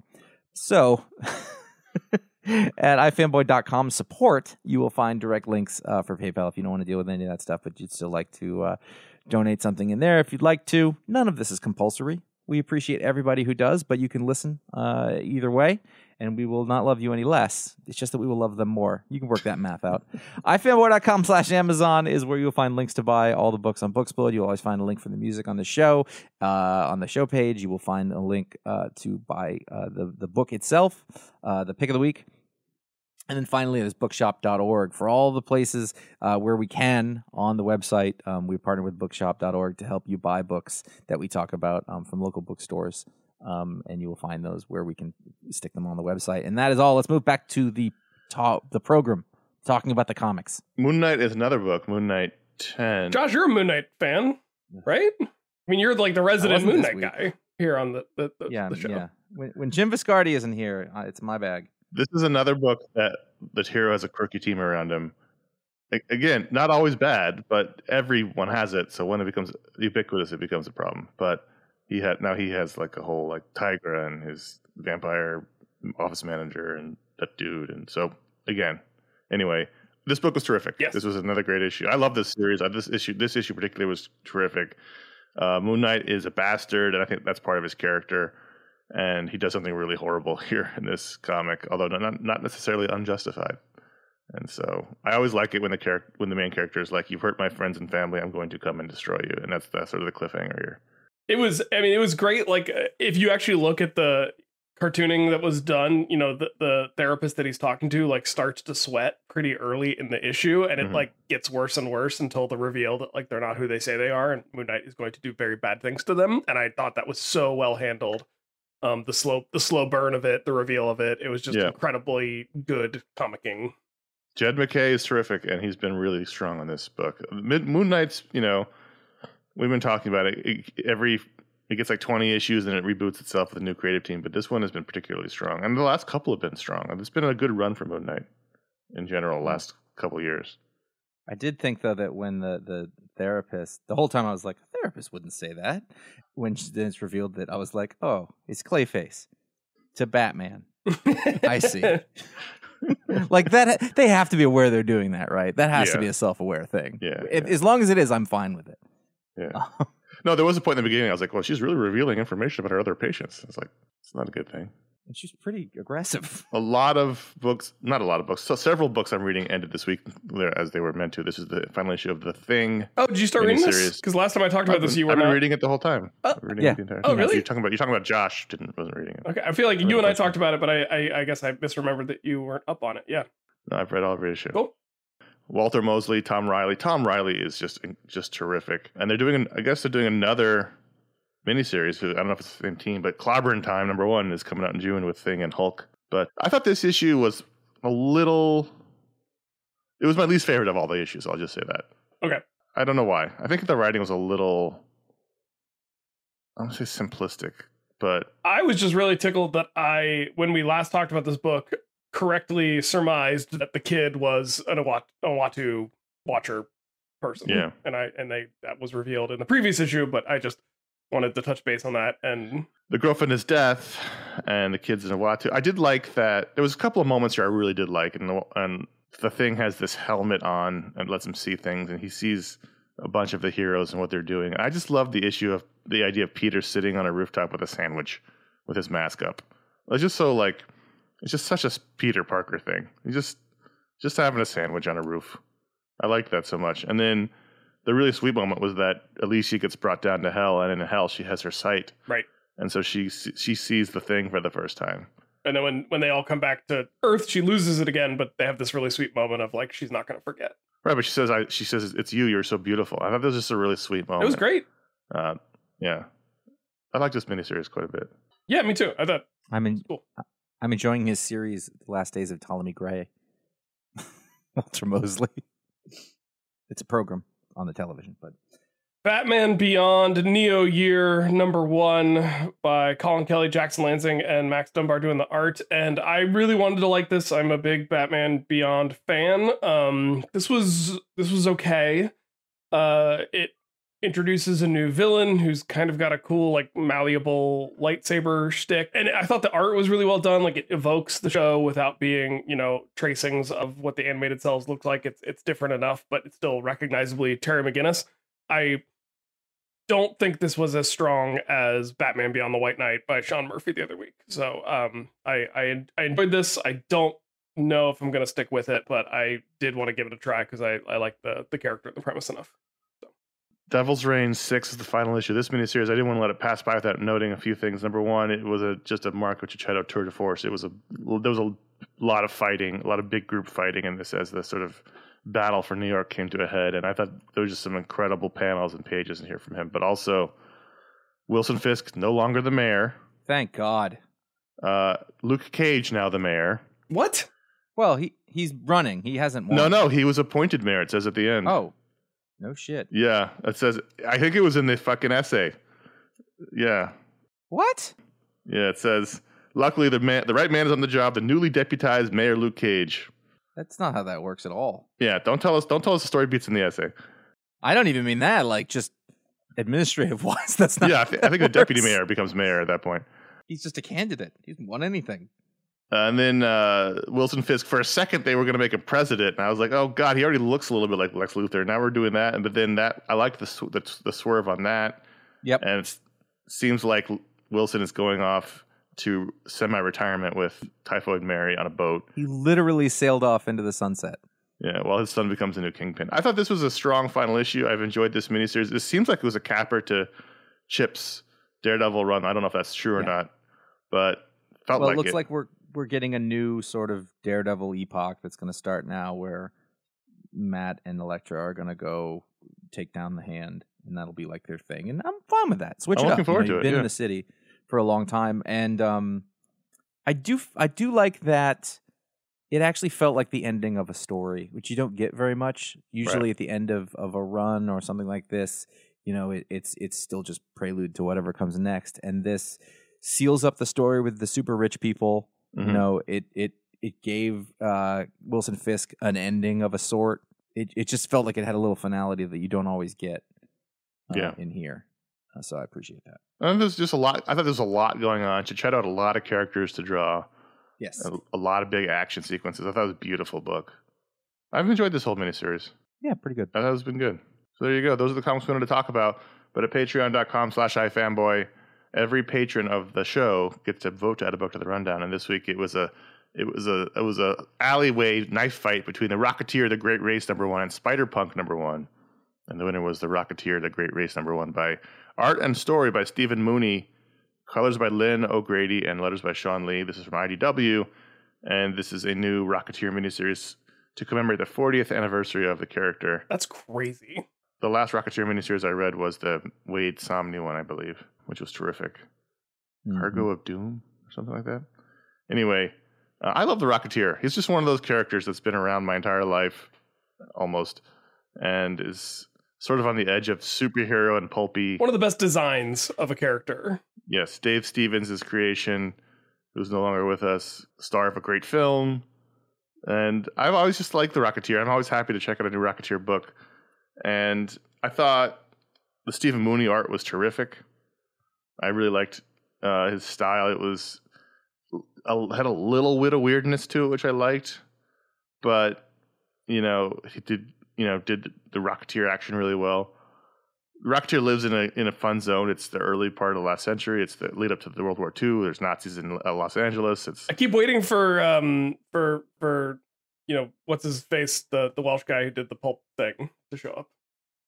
So, (laughs) at ifanboy.com support, you will find direct links uh, for PayPal if you don't want to deal with any of that stuff, but you'd still like to uh, donate something in there if you'd like to. None of this is compulsory. We appreciate everybody who does, but you can listen uh, either way, and we will not love you any less. It's just that we will love them more. You can work that math out. (laughs) ifanboy.com slash Amazon is where you'll find links to buy all the books on Booksplode. You'll always find a link for the music on the show. Uh, on the show page, you will find a link uh, to buy uh, the, the book itself, uh, the pick of the week. And then finally, there's bookshop.org for all the places uh, where we can on the website. Um, we partner with bookshop.org to help you buy books that we talk about um, from local bookstores. Um, and you will find those where we can stick them on the website. And that is all. Let's move back to the top, the program, talking about the comics. Moon Knight is another book. Moon Knight ten. Josh, you're a Moon Knight fan, right? I mean, you're like the resident Moon Knight guy here on the the, the, yeah, the show. yeah. When, when Jim Viscardi isn't here, uh, it's my bag. This is another book that the hero has a quirky team around him. Again, not always bad, but everyone has it. So when it becomes ubiquitous, it becomes a problem. But he had now he has like a whole like Tigra and his vampire office manager and that dude. And so again, anyway, this book was terrific. Yes. This was another great issue. I love this series. I, this issue, this issue particularly was terrific. Uh, Moon Knight is a bastard, and I think that's part of his character and he does something really horrible (laughs) here in this comic, although not not necessarily unjustified. And so I always like it when the character when the main character is like, "You've hurt my friends and family. I'm going to come and destroy you," and that's that's sort of the cliffhanger here. It was, I mean, it was great. Like, uh, if you actually look at the cartooning that was done, you know, the, the therapist that he's talking to, like, starts to sweat pretty early in the issue, and it, Mhm. like, gets worse and worse until the reveal that, like, they're not who they say they are, and Moon Knight is going to do very bad things to them. And I thought that was so well handled. Um, the slow, the slow burn of it, the reveal of it, it was just Yeah. incredibly good comicking. Jed MacKay is terrific, and he's been really strong on this book. Mid- Moon Knight's, you know, we've been talking about it. it. Every it gets like 20 issues and it reboots itself with a new creative team, but this one has been particularly strong, and the last couple have been strong. It's been a good run for Moon Knight in general. Last couple years. I did think though that when the the therapist, the whole time I was like, a therapist wouldn't say that. When she, then it's revealed that I was like, oh, it's Clayface to Batman. I see. (laughs) like that, they have to be aware they're doing that, right? That has to be a self aware thing. Yeah, If- yeah. As long as it is, I'm fine with it. Yeah. (laughs) No, there was a point in the beginning. I was like, "Well, she's really revealing information about her other patients." It's like it's not a good thing. And she's pretty aggressive. (laughs) A lot of books, not a lot of books, so several books I'm reading ended this week as they were meant to. This is the final issue of The Thing. oh, did you start reading this? Miniseries. Because last time I talked about I've this, been, you were I've been not. reading it the whole time. Oh, reading yeah. it the entire Oh, really? You're talking about you're talking about Josh didn't wasn't reading it. Okay, I feel like Read you and I talked about it, but I, I, I guess I misremembered that you weren't up on it. Yeah. No, I've read all every issue. Cool. Walter Mosley, Tom Reilly. Tom Reilly is just just terrific, and they're doing. an- I guess they're doing another miniseries. I don't know if it's the same team, but Clobbering Time number one is coming out in June with Thing and Hulk. But I thought this issue was a little. It was my least favorite of all the issues. I'll just say that. Okay. I don't know why. I think the writing was a little. I don't say simplistic, but I was just really tickled that I, when we last talked about this book, correctly surmised that the kid was an Awat- Uatu watcher person. Yeah. And I and they that was revealed in the previous issue, but I just wanted to touch base on that. And the girlfriend is death, and the kids in Uatu. I did like that. There was a couple of moments here I really did like, and the, and the thing has this helmet on and lets him see things, and he sees a bunch of the heroes and what they're doing. I just love the issue of the idea of Peter sitting on a rooftop with a sandwich with his mask up. It's just so like it's just such a Peter Parker thing. He's just just having a sandwich on a roof. I like that so much. And then the really sweet moment was that Alicia gets brought down to hell, and in hell she has her sight, Right. and so she she sees the thing for the first time. And then when when they all come back to Earth, she loses it again. But they have this really sweet moment of like she's not going to forget. Right, but she says, "I." She says, "It's you. You're so beautiful." I thought that was just a really sweet moment. It was great. Uh, yeah, I like this miniseries quite a bit. Yeah, me too. I thought I'm in, Cool. I'm enjoying his series, The Last Days of Ptolemy Gray. (laughs) Walter Mosley. It's a program on the television, but Batman Beyond Neo Year number one by Colin Kelly, Jackson Lansing, and Max Dunbar doing the art. And I really wanted to like this. I'm a big Batman Beyond fan. Um, this was this was okay. Uh, it introduces a new villain who's kind of got a cool, like malleable lightsaber shtick. And I thought the art was really well done. Like it evokes the show without being, you know, tracings of what the animated cells look like. It's it's different enough, but it's still recognizably Terry McGinnis. I don't think this was as strong as Batman Beyond the White Knight by Sean Murphy the other week. So um, I, I I enjoyed this. I don't know if I'm gonna stick with it, but I did want to give it a try because I I like the the character and the premise enough. Devil's Reign six is the final issue of this miniseries. I didn't want to let it pass by without noting a few things. Number one, it was a just a Marco Checchetto tour de force. It was a there was a lot of fighting, a lot of big group fighting in this as the sort of battle for New York came to a head. And I thought there was just some incredible panels and pages in here from him. But also, Wilson Fisk no longer the mayor. thank God. Uh, Luke Cage now the mayor. What? Well, he he's running. He hasn't won. No, no, he was appointed mayor. It says at the end. Oh, no shit. yeah, it says. I think it was in the fucking essay. Yeah, What? Yeah, it says, luckily the man, the right man is on the job. The newly deputized Mayor Luke Cage. That's not how that works at all. Yeah, don't tell us. Don't tell us the story beats in the essay. I don't even mean that. Like just administrative (laughs) wise, that's not. yeah, I, th- I think the deputy mayor becomes mayor at that point. He's just a candidate. He hasn't won anything. Uh, and then uh, Wilson Fisk. For a second, they were going to make him president, and I was like, "Oh God, he already looks a little bit like Lex Luthor." Now we're doing that, and but then that I liked the sw- the, the swerve on that, Yep. and it seems like Wilson is going off to semi-retirement with Typhoid Mary on a boat. He literally sailed off into the sunset. Yeah, while his son becomes a new kingpin. I thought this was a strong final issue. I've enjoyed this miniseries. It seems like it was a capper to Chip's Daredevil run. I don't know if that's true or Yeah. not, but felt well, like it looks it. Looks like we're we're getting a new sort of Daredevil epoch that's going to start now, where Matt and Elektra are going to go take down the Hand, and that'll be like their thing. And I'm fine with that. Switch I'm it looking up. You forward know, to it, Been yeah. in the city for a long time, and um, I do I do like that. It actually felt like the ending of a story, which you don't get very much. Usually, at the end of, of a run or something like this, you know, it, it's it's still just prelude to whatever comes next. And this seals up the story with the super rich people. Mhm. You know, it it it gave uh, Wilson Fisk an ending of a sort. It it just felt like it had a little finality that you don't always get. Uh, Yeah. in here, uh, so I appreciate that. And there's just a lot. I thought there's a lot going on. Checchetto out a lot of characters to draw, Yes, a, a lot of big action sequences. I thought it was a beautiful book. I've enjoyed this whole miniseries. yeah, pretty good. I thought it's been good. So there you go. Those are the comics we wanted to talk about. But at patreon.com slash ifanboy, every patron of the show gets to vote to add a book to the rundown. And this week it was a it was a it was a alleyway knife fight between the Rocketeer, the Great Race number one, and Spider Punk number one. And the winner was the Rocketeer, the Great Race number one by art and story by Stephen Mooney, colors by Lynn O'Grady, and letters by Shawn Lee. This is from IDW, and this is a new Rocketeer miniseries to commemorate the 40th anniversary of the character. That's crazy. The last Rocketeer miniseries I read was the Waid Samnee one, I believe, which was terrific. Mhm. Cargo of Doom or something like that. Anyway, uh, I love the Rocketeer. He's just one of those characters that's been around my entire life, almost, and is sort of on the edge of superhero and pulpy. One of the best designs of a character. Yes, Dave Stevens' creation, who's no longer with us, star of a great film. And I've always just liked The Rocketeer. I'm always happy to check out a new Rocketeer book. And I thought the Stephen Mooney art was terrific. I really liked uh, his style. It was a, had a little bit of weirdness to it, which I liked. But you know, he did you know did the Rocketeer action really well. Rocketeer lives in a in a fun zone. It's the early part of the last century. It's the lead up to the World War II. There's Nazis in Los Angeles. It's I keep waiting for um for for you know what's his face the the Welsh guy who did the pulp thing to show up.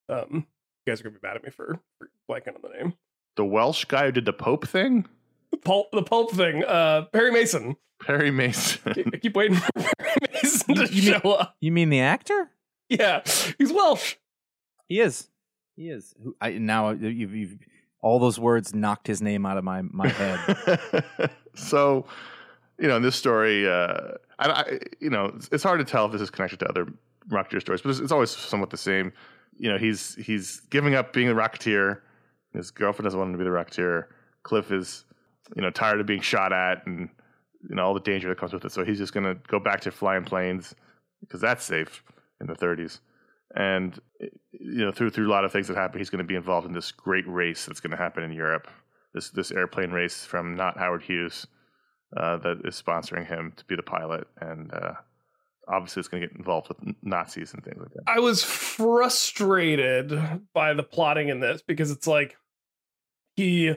Um, you guys are gonna be mad at me for, for blanking on the name. The Welsh guy who did the Pope thing? The pulp, the pulp thing. Uh, Perry Mason. Perry Mason. I keep waiting for (laughs) Perry Mason to You mean- show up. You mean the actor? Yeah, he's Welsh. He is. He is. Who, I now you've, you've all those words knocked his name out of my my head. (laughs) so, you know, in this story, uh, I, you know, it's, it's hard to tell if this is connected to other Rocketeer stories, but it's, it's always somewhat the same. You know, he's he's giving up being the Rocketeer. His girlfriend doesn't want him to be the Rocketeer. Cliff is, you know, tired of being shot at and you know all the danger that comes with it. So he's just going to go back to flying planes because that's safe in the 30s. And you know, through through a lot of things that happen, he's going to be involved in this great race that's going to happen in Europe. This this airplane race from not Howard Hughes uh, that is sponsoring him to be the pilot, and uh, obviously it's going to get involved with Nazis and things like that. I was frustrated by the plotting in this because it's like he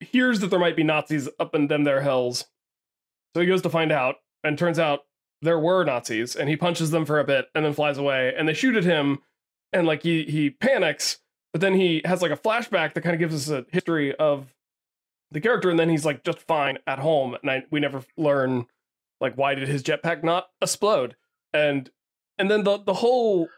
hears that there might be Nazis up in them there hills. So he goes to find out, and turns out there were Nazis, and he punches them for a bit and then flies away, and they shoot at him, and like he he panics, but then he has like a flashback that kind of gives us a history of the character, and then he's like just fine at home, and I, we never learn like why did his jetpack not explode, and and then the the whole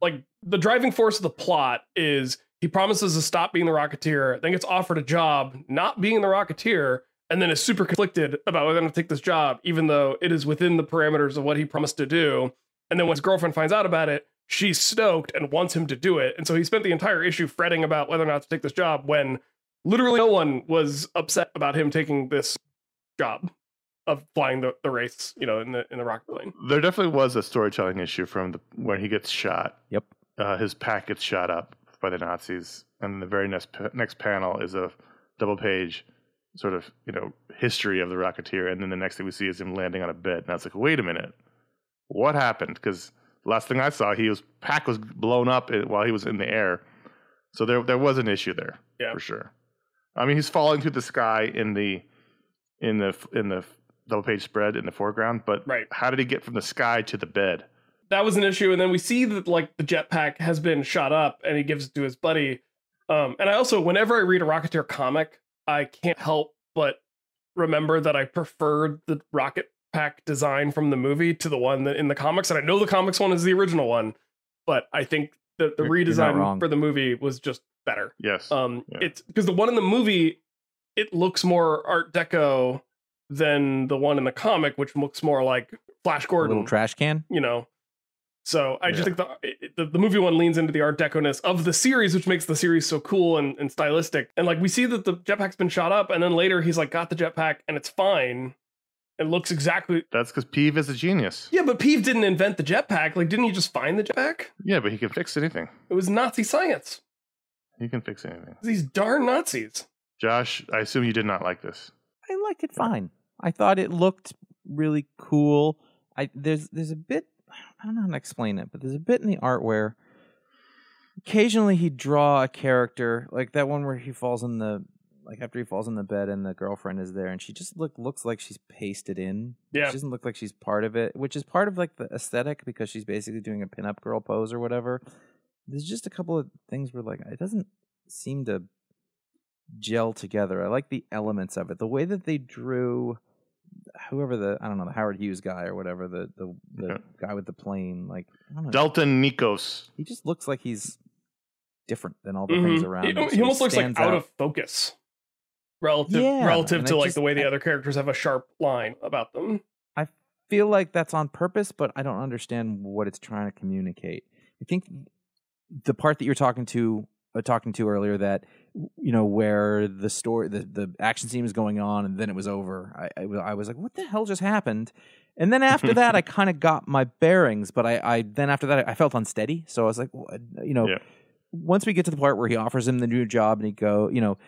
like the driving force of the plot is he promises to stop being the Rocketeer, then gets offered a job not being the Rocketeer, and then is super conflicted about whether to take this job, even though it is within the parameters of what he promised to do. And then when his girlfriend finds out about it, she's stoked and wants him to do it. And so he spent the entire issue fretting about whether or not to take this job when literally no one was upset about him taking this job of flying the, the race, you know, in the in the rocket plane. There definitely was a storytelling issue from the when he gets shot. Yep. Uh, his pack gets shot up by the Nazis, and the very next next panel is a double page sort of you know history of the Rocketeer, and then the next thing we see is him landing on a bed. And I was like, wait a minute, what happened? Because last thing I saw, he was pack was blown up while he was in the air, so there there was an issue there Yeah. for sure. I mean, he's falling through the sky in the in the in the double page spread in the foreground, but Right. how did he get from the sky to the bed? that was an issue and then we see that like the jetpack has been shot up and he gives it to his buddy um and i also whenever i read a rocketeer comic i can't help but remember that i preferred the rocket pack design from the movie to the one that in the comics and i know the comics one is the original one but i think the, the You're- you're redesign for the movie was just better Yes. um Yeah. it's because the one in the movie it looks more art deco than the one in the comic which looks more like flash A gordon little trash can. you know. So I just think the, it- the the movie one leans into the art deco-ness of the series, which makes the series so cool and, and stylistic. And like we see that the jetpack's been shot up, and then later he's like got the jetpack and it's fine. It looks exactly That's because Peevy is a genius. yeah, but Peevy didn't invent the jetpack. Like, didn't he just find the jetpack? Yeah, but he can fix anything. It was Nazi science. He can fix anything. These darn Nazis. Josh, I assume you did not like this. I like it fine. I thought it looked really cool. I there's there's a bit I don't know how to explain it, but there's a bit in the art where occasionally he'd draw a character like that one where he falls in the like after he falls in the bed and the girlfriend is there and she just look looks like she's pasted in. Yeah. She doesn't look like she's part of it, which is part of like the aesthetic because she's basically doing a pinup girl pose or whatever. There's just a couple of things where like it doesn't seem to gel together. I like the elements of it. The way that they drew whoever the I don't know, the Howard Hughes guy or whatever, the the, the Yeah. guy with the plane, like I don't know. Dalton Nikos. he just looks like he's different than all the things Mhm. around He, him. so he almost looks like stands out of focus relative Yeah, relative to I like just- the way the other characters have a sharp line about them. I feel like that's on purpose, but I don't understand what it's trying to communicate. I think the part that you're talking to uh, talking to earlier that you know where the story the, the action scene was going on and then it was over. I, I, was- I was like, what the hell just happened? And then after that, I (laughs) kind of got my bearings, but I, I then after that I felt unsteady. So I was like, what- you know, Yeah. once we get to the part where he offers him the new job and he go, you know,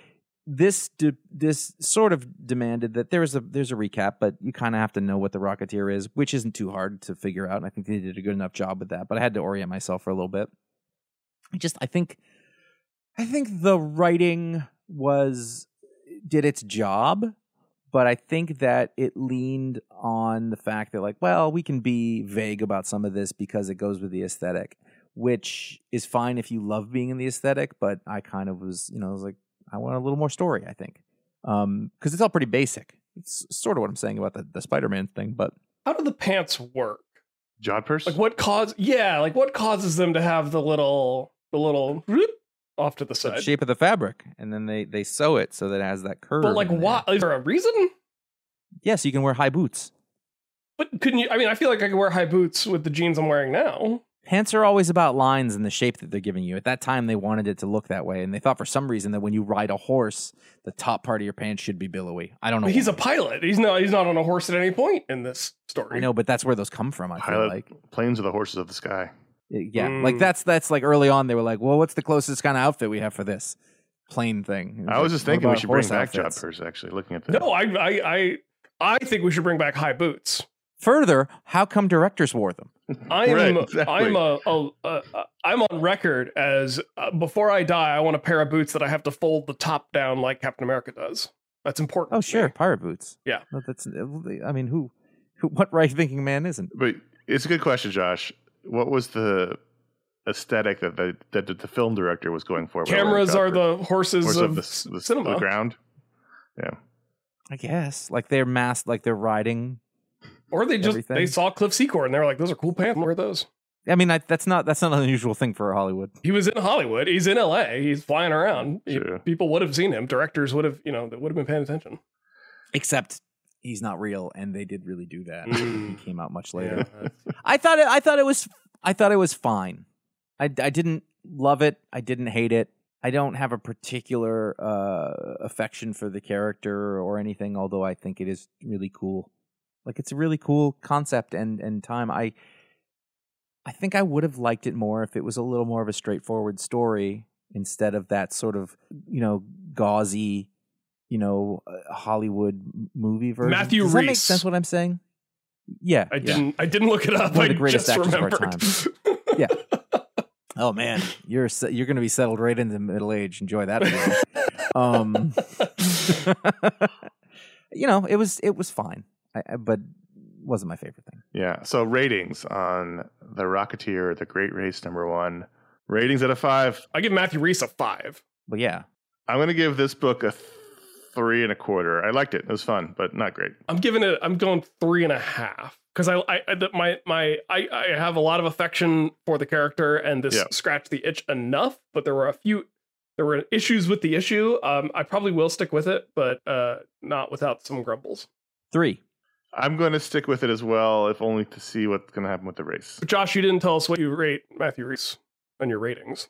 this de- this sort of demanded that there's a there's a recap, but you kind of have to know what the Rocketeer is, which isn't too hard to figure out. And I think they did a good enough job with that. But I had to orient myself for a little bit. I just I think I think the writing was did its job, but I think that it leaned on the fact that like, well, we can be vague about some of this because it goes with the aesthetic. which is fine if you love being in the aesthetic. But I kind of was, you know, I was like, I want a little more story. I think um, because it's all pretty basic. It's sort of what I'm saying about the, the Spider-Man thing, but How do the pants work? Jodhpurs? Like what cause? Yeah, like what causes them to have the little the little whoop off to the the side? shape of the fabric, and then they they sew it so that it has that curve. But like, why? Is there a reason? Yeah, so you can wear high boots. But couldn't you? I mean, I feel like I could wear high boots with the jeans I'm wearing now. Pants are always about lines and the shape that they're giving you. At that time, they wanted it to look that way, and they thought for some reason that when you ride a horse, the top part of your pants should be billowy. I don't know. But he's a pilot. He's not. He's not on a horse at any point in this story. I know, but that's where those come from. I feel like, planes are the horses of the sky. Yeah, Mm. like that's that's like early on. They were like, "Well, what's the closest kind of outfit we have for this plane thing?" I was just thinking we should bring back Jod outfits? purse. Actually, looking at that. No, I, I, I, I think we should bring back high boots. Further, how come directors wore them? (laughs) I'm, Right, exactly. I'm a, a, a, a, I'm on record as uh, before I die, I want a pair of boots that I have to fold the top down like Captain America does. That's important. Oh, sure, me. pirate boots. Yeah. No, that's. I mean, who, who, what right-thinking man isn't? But it's a good question, Josh. What was the aesthetic that the that the film director was going for? Cameras are the horses Horse of, of the, s- the, cinema. the ground. Yeah. I guess like they're masked, like they're riding. or they just everything. they saw Cliff Secord and they were like, "Those are cool pants. Wear those." I mean, I, that's not that's not an unusual thing for Hollywood. He was in Hollywood. He's in L.A. He's flying around. He- people would have seen him. Directors would have, you know, they would have been paying attention. Except he's not real, and they did really do that. Mm. he came out much later. (laughs) I thought it. I thought it was. I thought it was fine. I, I didn't love it. I didn't hate it. I don't have a particular uh, affection for the character or anything. Although I think it is really cool. Like it's a really cool concept and and time. I I think I would have liked it more if it was a little more of a straightforward story instead of that sort of you know gauzy, you know uh, Hollywood movie version. Matthew Does that make sense? What I'm saying? Yeah, I yeah. didn't. I didn't look it up. One of I the greatest just actors of our remembered. (laughs) Oh man, you're you're going to be settled right into middle age. Enjoy that. (laughs) um, (laughs) you know, it was it was fine, I, I, but wasn't my favorite thing. Yeah. So ratings on the Rocketeer, the Great Race number one. Ratings out of five. I give Matthew Rhys a five. But yeah, I'm going to give this book a th- three and a quarter. I liked it. It was fun, but not great. I'm giving it. I'm going three and a half because I, I, I the- my, my, I, I have a lot of affection for the character, and this Yeah. scratched the itch enough. But there were a few, there were issues with the issue. Um, I probably will stick with it, but uh, not without some grumbles. three. I'm going to stick with it as well, if only to see what's going to happen with the race. But Josh, you didn't tell us what you rate Matthew Rhys on your ratings.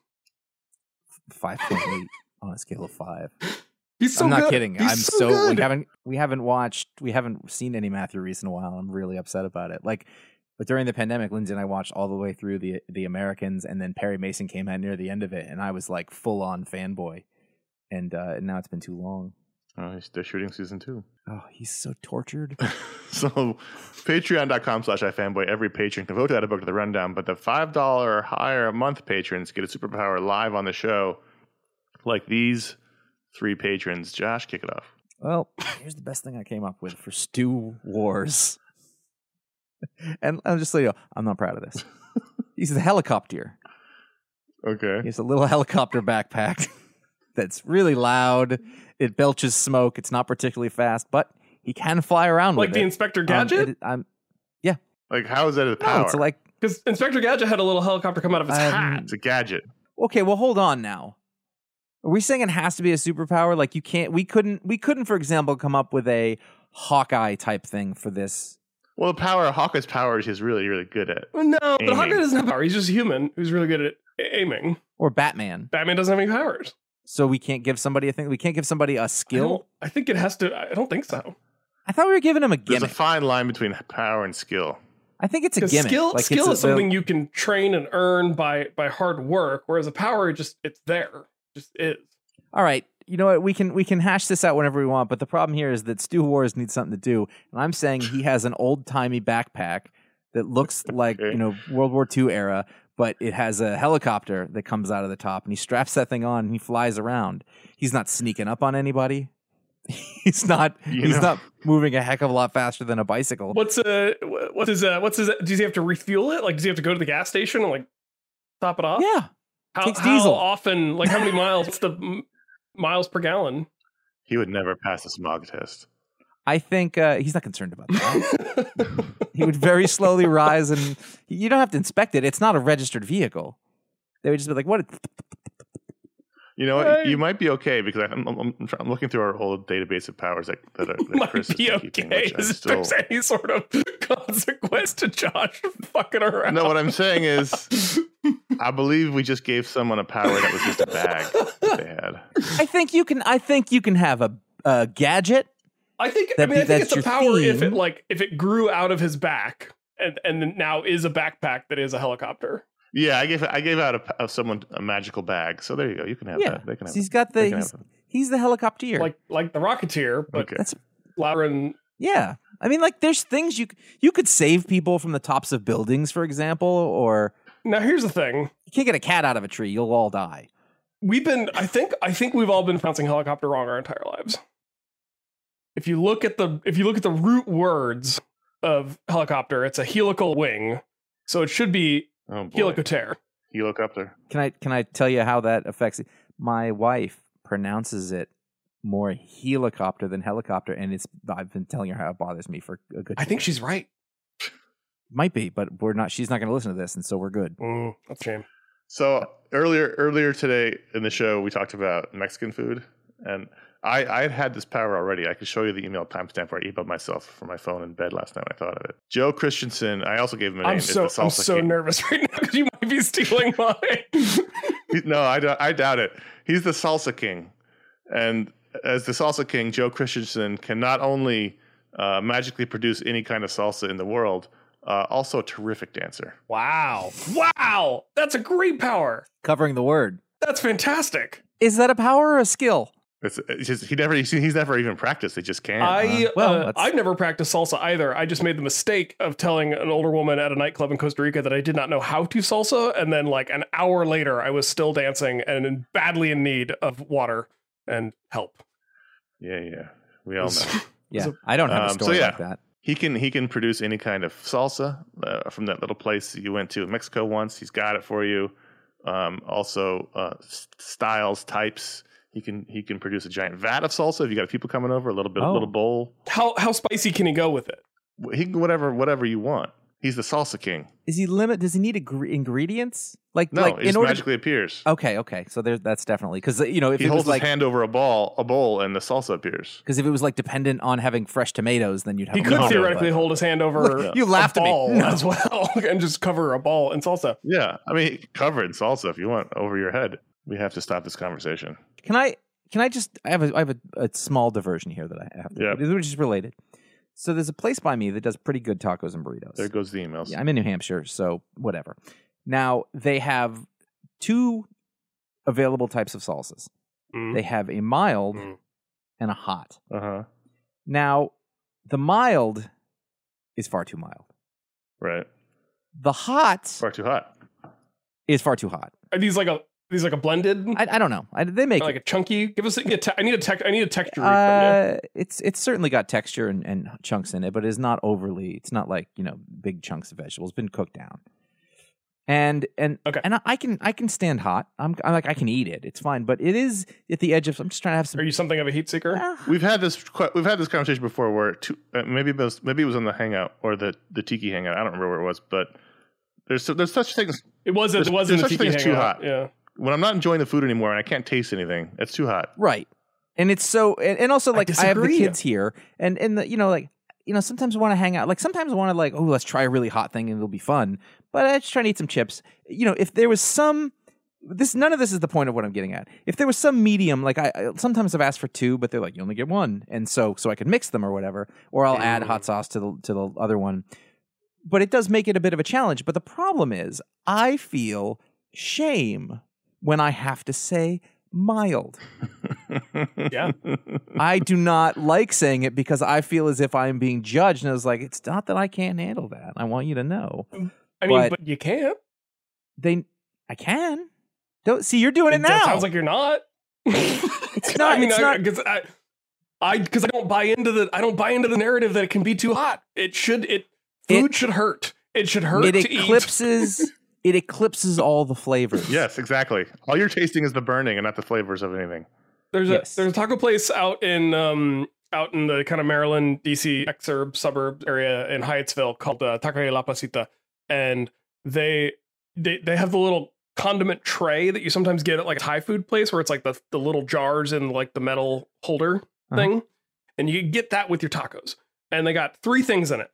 Five point eight on a scale of five. (laughs) He's so I'm not good. kidding. He's I'm so, good. we haven't we haven't watched we haven't seen any Matthew Rhys in a while. I'm really upset about it. Like, but during the pandemic, Lindsay and I watched all the way through the the Americans, and then Perry Mason came out near the end of it, and I was like full on fanboy. And uh, now it's been too long. Oh, he's- they're shooting season two. Oh, he's so tortured. (laughs) so patreon.com slash ifanboy every patron can vote to add a book to the rundown but the $5 or higher a month patrons get a superpower live on the show like these three patrons josh kick it off Well, here's the best thing I came up with for Stu Wars. And I'm just so you know, I'm not proud of this. (laughs) He's the helicopter. okay He's a little helicopter backpack (laughs) that's really loud. It belches smoke. It's not particularly fast, but he can fly around like with the it. Inspector Um, Gadget. it- I'm, yeah. like how is that a no, power it's like Because Inspector Gadget had a little helicopter come out of his Um, hat. it's a gadget okay. Well, hold on now. Are we saying it has to be a superpower? Like you can't. We couldn't. We couldn't, for example, come up with a Hawkeye type thing for this. well the power hawkeye's powers he's really really good at No, but Hawkeye doesn't have power. He's just human who's really good at aiming. Or Batman. Batman doesn't have any powers. So we can't give somebody a thing. We can't give somebody a skill. don't- I think it has to. I don't think so. I thought we were giving him a gimmick. there's a fine line between power and skill I think it's a gimmick. skill, Like, skill it's a- is something you can train and earn by by hard work, whereas a power just it's there, just is. All right, you know what? We can we can hash this out whenever we want. But the problem here is that Stu Wars needs something to do, and I'm saying he has an old timey backpack that looks (laughs) like Okay. you know World War II era, but it has a helicopter that comes out of the top, and he straps that thing on and he flies around. He's not sneaking up on anybody. (laughs) he's not. You he's know- not moving a heck of a lot faster than a bicycle. What's uh what's his uh what's his does he have to refuel it? Like does he have to go to the gas station and like Top it off. Yeah. How, takes how diesel. often? Like how many (laughs) miles? What's the m- miles per gallon? He would never pass the smog test. I think uh, he's not concerned about that. (laughs) he would very slowly rise, and you don't have to inspect it. It's not a registered vehicle. They would just be like, "What? You know what? Right. You might be okay because I'm, I'm, I'm, looking through our old database of powers that, that, are, that (laughs) Might Chris has be been okay. keeping, which still. there's any sort of (laughs) consequence to Josh fucking around. No, what I'm saying is, I believe we just gave someone a power that was just a bag that they had. I think you can. I think you can have a, a gadget. I think. I That'd mean, I think that's it's a your power if it like if it grew out of his back and and now is a backpack that is a helicopter. Yeah, I gave I gave out a, of someone a magical bag. So there you go. You can have Yeah, that. They can have he's it. got the. He's, he's the helicopter. Like like the Rocketeer, but Okay. That's louder and yeah. I mean, like, there's things you you could save people from the tops of buildings, for example, or now here's the thing. you can't get a cat out of a tree. You'll all die. We've been I think I think we've all been pronouncing helicopter wrong our entire lives. If you look at the if you look at the root words of helicopter, it's a helical wing. So it should be Oh boy. helicopter. Helicopter. Can I can I tell you how that affects it? My wife pronounces it more helicopter than helicopter, and it's I've been telling her how it bothers me for a good. I think she's right. might be, but we're not. She's not going to listen to this, and so we're good. Mm, that's shame. So earlier earlier today in the show, we talked about Mexican food, and I I had had this power already. I could show you the email timestamp where I emailed myself from my phone in bed last night. when I thought of it. Joe Christensen. I also gave him a name. I'm so the salsa I'm so king. nervous (laughs) right now because you might be stealing mine. No, I, doubt- I doubt it. He's the salsa king, and as the salsa king, Joe Christensen can not only uh, magically produce any kind of salsa in the world, uh, also a terrific dancer. wow, wow, that's a great power. Covering the word. That's fantastic. Is that a power or a skill? It's, it's just, he never he's, he's never even practiced. He just can't. I Uh, well, uh, that's- I've never practiced salsa either. I just made the mistake of telling an older woman at a nightclub in Costa Rica that I did not know how to salsa, and then like an hour later, I was still dancing and in, badly in need of water and help. yeah, yeah. We all know. (laughs) Yeah, So- I don't have a Um, so story yeah. like that. He can he can produce any kind of salsa uh, from that little place you went to in Mexico once. He's got it for you. Um, also, uh, styles, types. He can he can produce a giant vat of salsa if you got people coming over. A little bit, a Oh. little bowl. How how spicy can he go with it? He can whatever whatever you want. He's the salsa king. Is he limit? Does he need agre- ingredients? Like, No, like it in just order. magically appears. okay, okay. So there's that's definitely because you know if he it holds was like his hand over a ball, a bowl, and the salsa appears. because if it was like dependent on having fresh tomatoes, then you'd have. He a could problem, theoretically but- hold his hand over Look, you a laughed at me. No. as well (laughs) and just cover a ball in salsa. Yeah, I mean, cover it in salsa if you want over your head. We have to stop this conversation. Can I? Can I just? I have a, I have a, a small diversion here that I have, to, Yeah. which is related. So there's a place by me that does pretty good tacos and burritos. There goes the emails. Yeah, I'm in New Hampshire, so whatever. Now they have two available types of salsas. Mm. They have a mild Mm. and a hot. Uh huh. Now, the mild is far too mild. Right. The hot Far too hot. is far too hot. Are these like a these like a blended? I, I don't know. I, they make like a chunky? Give us a, a te- I need a tech I need a texture read from uh, it's it's certainly got texture and, and chunks in it, but it's not overly. It's not like you know big chunks of vegetables. It's been cooked down, and and Okay. and I, I can I can stand hot. I'm, I'm like I can eat it. It's fine, but it is at the edge of. I'm just trying to have some. Are you something of a heat seeker? Ah, We've had this. We've had this conversation before, where two, uh, maybe it was maybe it was on the Hangout or the the Tiki Hangout. I don't remember where it was, but there's there's such things It wasn't. it was in the there's such tiki thing as too hot. Yeah. When I'm not enjoying the food anymore and I can't taste anything. It's too hot. right, and it's so and, and also like I, have the kids here, and and the, you know like you know sometimes I want to hang out. Like sometimes I want to like oh let's try a really hot thing and it'll be fun. But I just try to eat some chips. You know if there was some. This none of this is the point of what I'm getting at. If there was some medium, like I, I sometimes I've asked for two, but they're like you only get one, and so so I can mix them or whatever, or I'll add hot sauce to the to the other one. But it does make it a bit of a challenge. But the problem is, I feel shame when I have to say mild. (laughs) Yeah. I do not like saying it because I feel as if I'm being judged, and I was like, it's not that I can't handle that. I want you to know I mean, But- but, you can't. they. I can. Don't see you're doing it, now. That sounds like you're not. (laughs) It's (laughs) not- I mean, it's I, not- Cause I, I, because I don't buy into the. I don't buy into the narrative that it can be too hot. It should. It food It- should hurt. It should hurt it to eat. eclipses it eclipses all the flavors. Yes, exactly. All you're tasting is the burning and not the flavors of anything. There's Yes. a there's a taco place out in um out in the kind of Maryland, DC exurb suburb area in Hyattsville called uh, Taqueria La Placita, and they they they have the little condiment tray that you sometimes get at like a Thai food place where it's like the the little jars in like the metal holder Uh-huh. thing, and you get that with your tacos. And they got three things in it: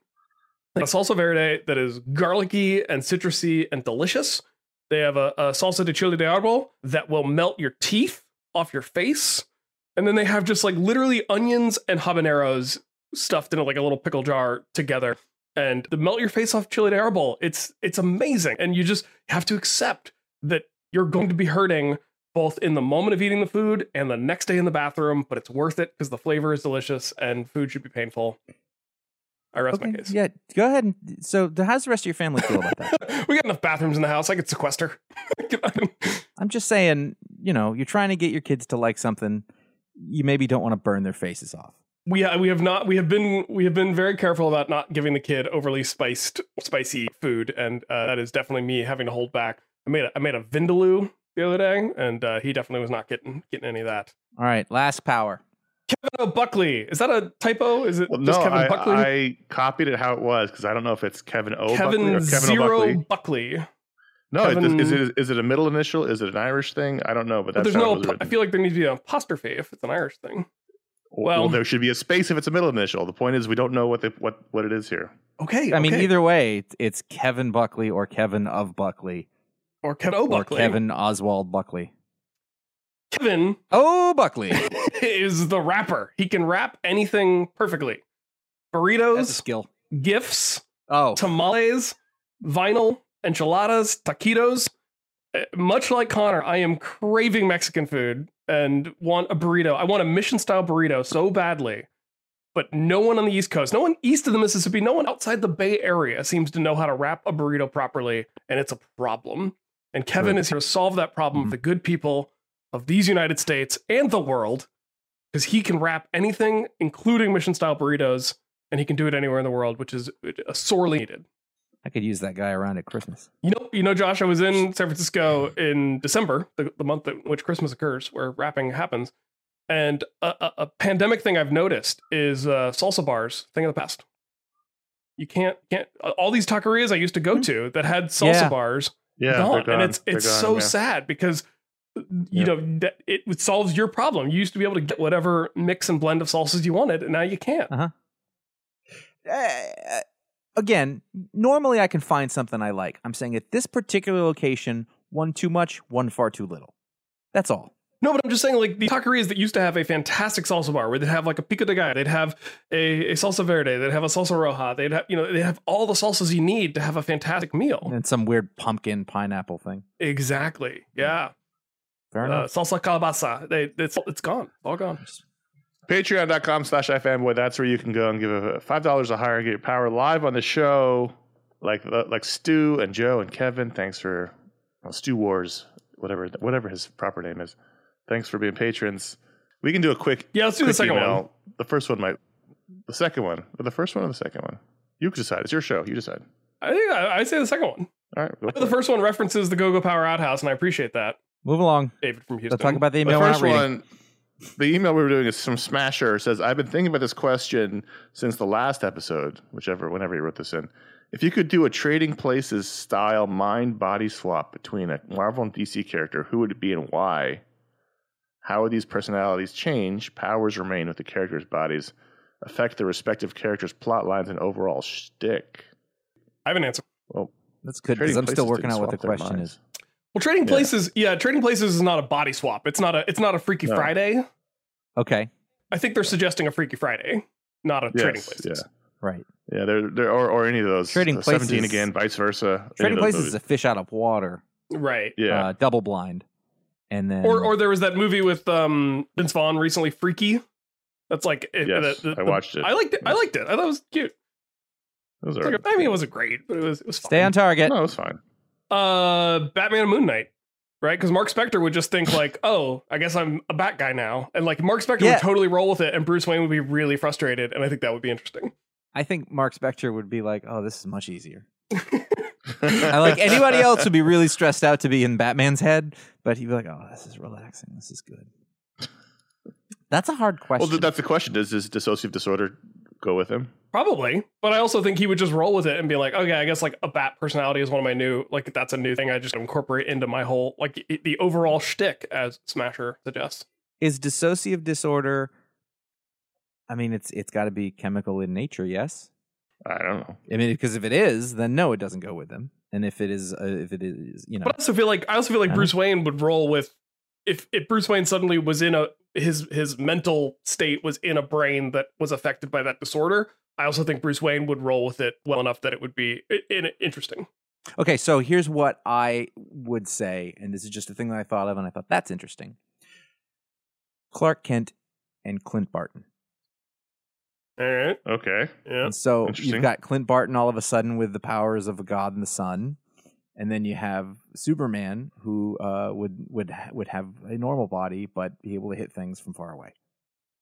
a salsa verde that is garlicky and citrusy and delicious. They have a, a salsa de chile de árbol that will melt your teeth off your face. And then they have just like literally onions and habaneros stuffed in like a little pickle jar together. And the melt your face off chili de árbol, it's it's amazing. And you just have to accept that you're going to be hurting both in the moment of eating the food and the next day in the bathroom, but it's worth it because the flavor is delicious and food should be painful. I rest my case. Yeah, go ahead. And, so, how's the rest of your family feel about that? (laughs) we got enough bathrooms in the house. I could sequester. (laughs) I'm just saying, you know, you're trying to get your kids to like something. You maybe don't want to burn their faces off. we we have not we have been we have been very careful about not giving the kid overly spiced spicy food, and uh, that is definitely me having to hold back. I made a, I made a vindaloo the other day, and uh, he definitely was not getting getting any of that. All right, last power. Kevin O'Buckley is that a typo? Is it Well, just no, Kevin I, Buckley? I copied it how it was because I don't know if it's Kevin O. Buckley Kevin or Kevin Zero O'Buckley. Buckley. No, Kevin- is it is it a middle initial? Is it an Irish thing? I don't know, but But that's there's how no. it was I feel like there needs to be an apostrophe if it's an Irish thing. well, well- there should be a space if it's a middle initial. The point is, we don't know what the, what what it is here. Okay, I mean, either way, it's- it's Kevin Buckley or Kevin of Buckley or Kevin or O'Buckley. Kevin Oswald Buckley. Kevin Oh, Buckley. (laughs) is the rapper. He can rap anything perfectly. Burritos, skill. gifts, Oh, tamales, vinyl, enchiladas, taquitos. Uh, Much like Connor, I am craving Mexican food and want a burrito. I want a mission style burrito so badly. But no one on the East Coast, no one east of the Mississippi, no one outside the Bay Area seems to know how to wrap a burrito properly, and it's a problem. And Kevin Right. is here to solve that problem for the good people of these United States and the world, because he can wrap anything, including mission style burritos, and he can do it anywhere in the world, which is uh, sorely needed. I could use that guy around at Christmas. You know, you know, Josh, I was in San Francisco in December, the, the month in which Christmas occurs, where wrapping happens. And a, a, a pandemic thing I've noticed is uh, salsa bars, thing of the past. You can't can't all these taquerias I used to go to that had salsa Yeah. bars Yeah, gone, gone. and it's They're it's gone, so yeah. sad because you Yeah. know that it solves your problem. You used to be able to get whatever mix and blend of salsas you wanted, and now you can't. Uh, again, normally I can find something I like. I'm saying at this particular location, one too much, one far too little. That's all. No, but I'm just saying, like the taquerias that used to have a fantastic salsa bar, where they'd have like a pico de gallo, they'd have a, a salsa verde, they'd have a salsa roja, they'd have you know they have all the salsas you need to have a fantastic meal. And some weird pumpkin pineapple thing. Exactly, yeah. Fair Uh, enough. salsa calabasa, they it's it's gone, all gone. Patreon.com slash iFanboy. That's where you can go and give a five dollars or higher and get your power live on the show. Like like Stu and Joe and Kevin. Thanks for well, Stu Wars, whatever whatever his proper name is. Thanks for being patrons. We can do a quick Yeah, let's do the second email. one. The first one might the second one. Or the first one or the second one? You decide. It's your show. You decide. I think I, I say the second one. All right. Go for The it. first one references the Go Go Power Outhouse, and I appreciate that, Move along. David from Houston. Let's talk about the The email we're not first one, the email we were doing is from Smasher. Says, I've been thinking about this question since the last episode, whichever, whenever you wrote this in. If you could do a trading places style mind body swap between a Marvel and DC character, who would it be and why? How would these personalities change? Powers remain with the characters' bodies, affect the respective characters' plot lines and overall shtick. I have an answer. Well, That's good because I'm still working didn't out what the question minds. is. Well, Trading Yeah. Places, yeah, Trading Places is not a body swap. It's not a it's not a Freaky No. Friday. Okay. I think they're suggesting a Freaky Friday, not a Trading Yes, Places. Right. yeah, they're, they're, or, or any of those. Trading Uh, 17 Places- again, vice versa. Trading of those Places is a fish out of water. Right. Yeah. Uh, double blind. And then Or or there was that movie with um Vince Vaughn recently, Freaky. That's like it, Yes, the- the- I watched it. I liked it. I liked it. I thought it was cute. Those It's are, like a- I mean, it wasn't great, but it was it was fine. stay on target. no, it's fine. Uh, Batman and Moon Knight, right? Because Mark Spector would just think like, (laughs) "Oh, I guess I'm a Bat guy now," and like Mark Spector Yeah. would totally roll with it, and Bruce Wayne would be really frustrated, and I think that would be interesting. I think Mark Spector would be like, "Oh, this is much easier." (laughs) I like anybody else would be (laughs) really stressed out to be in Batman's head, but he'd be like, "Oh, this is relaxing. This is good." That's a hard question. th- that's the question. Does his dissociative disorder go with him? Probably, but I also think he would just roll with it and be like, okay, I guess like a bat personality is one of my new, like that's a new thing I just incorporate into my whole, like i- the overall shtick, as Smasher suggests. is dissociative disorder. I mean, it's it's got to be chemical in nature, yes. I don't know. I mean, because if it is, then no, it doesn't go with them. And if it is, uh, if it is, you know, But I also feel like I also feel like Yeah. Bruce Wayne would roll with if if Bruce Wayne suddenly was in a his his mental state was in a brain that was affected by that disorder. I also think Bruce Wayne would roll with it well enough that it would be in, interesting. Okay, so here's what I would say, and this is just a thing that I thought of, and I thought that's interesting. Clark Kent and Clint Barton. All right, Okay. yeah, And so you've got Clint Barton all of a sudden with the powers of a god and the sun, and then you have Superman who uh, would would ha- would have a normal body but be able to hit things from far away.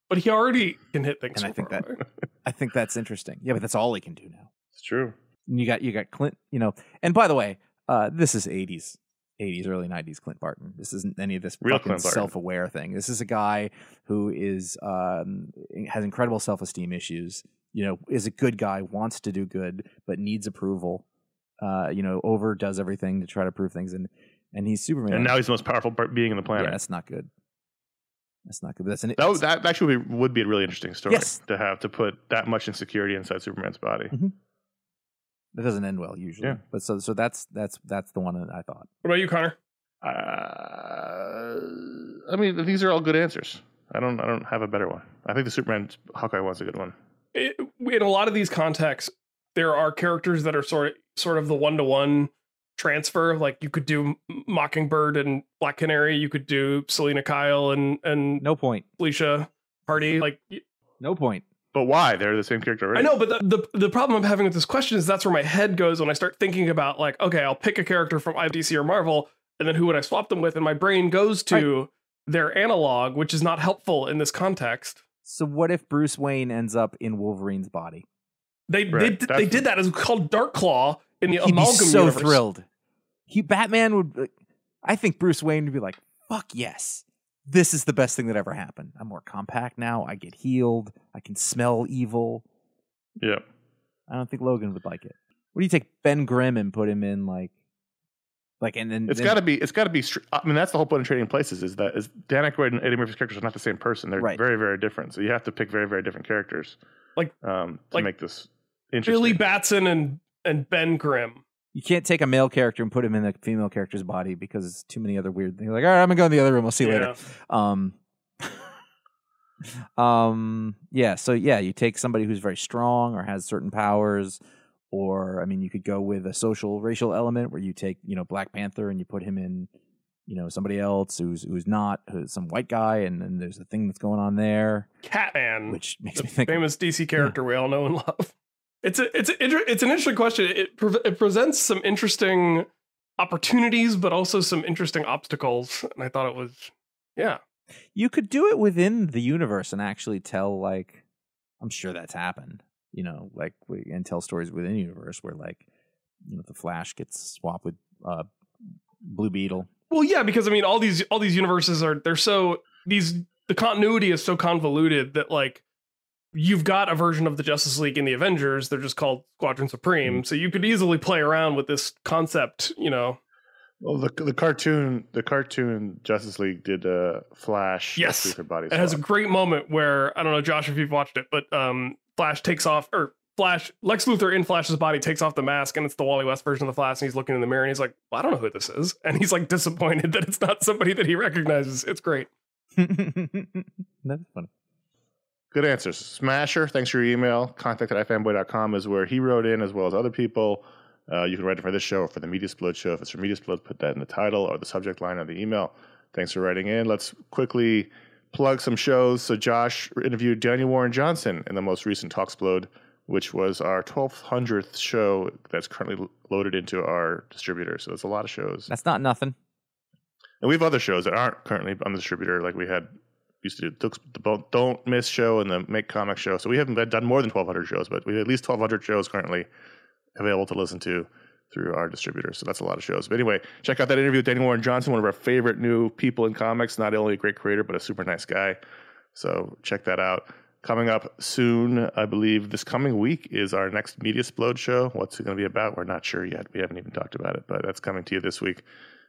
but he already can hit things. And I think far that- away. (laughs) I think that's interesting. Yeah, but that's all he can do now. It's true. And you got you got Clint, you know. And by the way, uh, this is '80s, '80s, early '90s Clint Barton. This isn't any of this Real fucking self-aware thing. This is a guy who is um, has incredible self-esteem issues. You know, is a good guy, wants to do good, but needs approval. Uh, you know, over does everything to try to prove things, and and he's Superman. And now he's the most powerful being in the yeah, planet. that's not good. That's not good. That's an that, that actually would be, would be a really interesting story Yes. to have to put that much insecurity inside Superman's body. that doesn't end well usually. Yeah. But so so that's that's that's the one that I thought. What about you, Connor? Uh, I mean, these are all good answers. I don't. I don't have a better one. I think the Superman Hawkeye one's a good one. it, in a lot of these contexts, there are characters that are sort of sort of the one to one transfer. Like you could do Mockingbird and Black Canary. You could do Selina Kyle and and No point. Felicia Hardy. Like No point. But why? They're the same character, right? I know, but the, the the problem I'm having with this question is that's where my head goes when I start thinking about like, okay, I'll pick a character from either DC or Marvel, and then who would I swap them with? And my brain goes to their analog, which is not helpful in this context. So what if Bruce Wayne ends up in Wolverine's body? They Right, they, they did that. It's called Dark Claw in the He'd be so universe. thrilled. He Batman would. I think Bruce Wayne would be like, "Fuck yes, this is the best thing that ever happened. I'm more compact now. I get healed. I can smell evil." Yeah. I don't think Logan would like it. What do you take Ben Grimm and put him in like, like, and then it's got to be. It's got to be. str- I mean, that's the whole point of trading places. Is that is Dan Aykroyd and Eddie Murphy's characters are not the same person. They're Right. very, very different. So you have to pick very, very different characters, Like- um, to like make this interesting. Billy Batson and and Ben Grimm. You can't take a male character and put him in a female character's body because it's too many other weird things. Like, all right, I'm gonna go in the other room. We'll see you later. Um, (laughs) um, yeah. So yeah, you take somebody who's very strong or has certain powers, or I mean, you could go with a social racial element where you take you know Black Panther and you put him in you know somebody else who's who's not who's some white guy, and then there's a thing that's going on there, Catman, which makes the me think. famous DC character we all know and love. It's a it's a, it's an interesting question. It pre- it presents some interesting opportunities, but also some interesting obstacles. And I thought it was, yeah, you could do it within the universe and actually tell like i'm sure that's happened you know like we- and tell stories within the universe where like you know the flash gets swapped with uh blue beetle Well, yeah, because I mean, all these all these universes are they're so these the continuity is so convoluted that like you've got a version of the Justice League in the Avengers. They're just called Squadron Supreme, so you could easily play around with this concept. You know, Well, the the cartoon the cartoon Justice League did uh, Flash. Yes. Lex Luthor body it has a great moment where I don't know, Josh, if you've watched it, but um, Flash takes off or. Flash, Lex Luthor in Flash's body takes off the mask, and it's the Wally West version of the Flash. And he's looking in the mirror, and he's like, well, "I don't know who this is," (laughs) and he's like disappointed that it's not somebody that he recognizes. It's great. (laughs) that's funny Good answers. Smasher, thanks for your email. Contact at ifanboy.com is where he wrote in, as well as other people. Uh, you can write it for this show or for the Media Splode show. If it's for Media Splode, put that in the title or the subject line of the email. Thanks for writing in. Let's quickly plug some shows. So, Josh interviewed Daniel Warren Johnson in the most recent Talksplode, which was our 1200th show that's currently loaded into our distributor. So, it's a lot of shows. that's not nothing And we have other shows that aren't currently on the distributor, like we had used to do the Don't Miss show and the Make Comic show. So we haven't done more than 1,200 shows, but we have at least 1,200 shows currently available to listen to through our distributor. So that's a lot of shows. But anyway, check out that interview with Danny Warren Johnson, one of our favorite new people in comics. Not only a great creator, but a super nice guy. So check that out. Coming up soon, I believe this coming week is our next Media Splode show. What's it going to be about? We're not sure yet. We haven't even talked about it, but that's coming to you this week.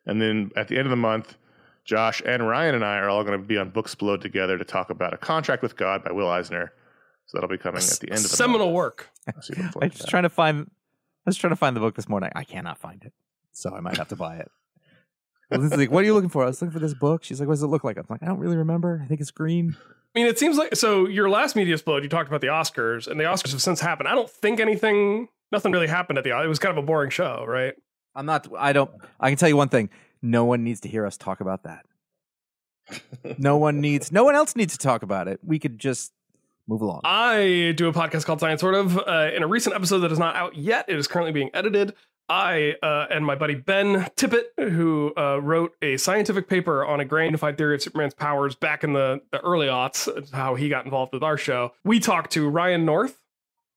And then at the end of the month, Josh and Ryan and I are all going to be on Booksplode together to talk about A Contract with God by Will Eisner. So that'll be coming at the end of the Seminal month. work. So you look I forward was to that. trying to find. I was trying to find the book this morning. I cannot find it, so I might have to buy it. Lindsay's like, "What are you looking for?" I was looking for this book. She's like, "What does it look like?" I'm like, "I don't really remember. I think it's green." I mean, it seems like so. Your last media splode, you talked about the Oscars, and the Oscars have since happened. I don't think anything, nothing really happened at the. It was kind of a boring show, right? I'm not. I don't. I can tell you one thing. No one needs to hear us talk about that. No (laughs) one needs. No one else needs to talk about it. We could just move along. I do a podcast called Science Sort of. Uh, in a recent episode that is not out yet, it is currently being edited. I uh, and my buddy Ben Tippett, who uh, wrote a scientific paper on a grainified theory of Superman's powers back in the, the early aughts, how he got involved with our show. We talked to Ryan North,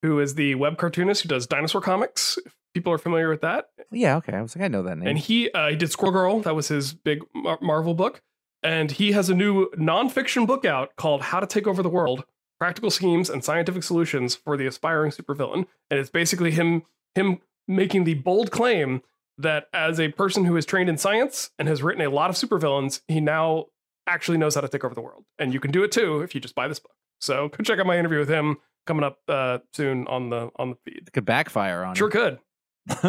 who is the web cartoonist who does dinosaur comics. People are familiar with that, yeah. Okay. I was like, I know that name. and he uh, he did Squirrel Girl. That was his big Mar- Marvel book, and he has a new nonfiction book out called How to Take Over the World: Practical Schemes and Scientific Solutions for the Aspiring Supervillain. And it's basically him him making the bold claim that as a person who is trained in science and has written a lot of supervillains, he now actually knows how to take over the world. And you can do it too if you just buy this book. So go check out my interview with him coming up uh, soon on the on the feed. it could backfire on. Sure him. could. (laughs)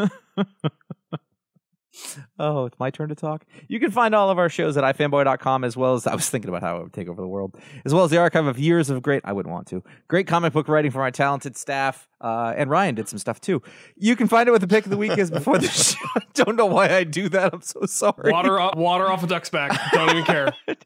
oh, it's my turn to talk. You can find all of our shows at ifanboy.com as well as I was thinking about how it would take over the world, as well as the archive of years of great, I wouldn't want to, great comic book writing from our talented staff. Uh, and Ryan did some stuff too. You can find it what the pick of the week is before the (laughs) show. I don't know why I do that. I'm so sorry. Water off, water off a duck's back. Don't even care. (laughs)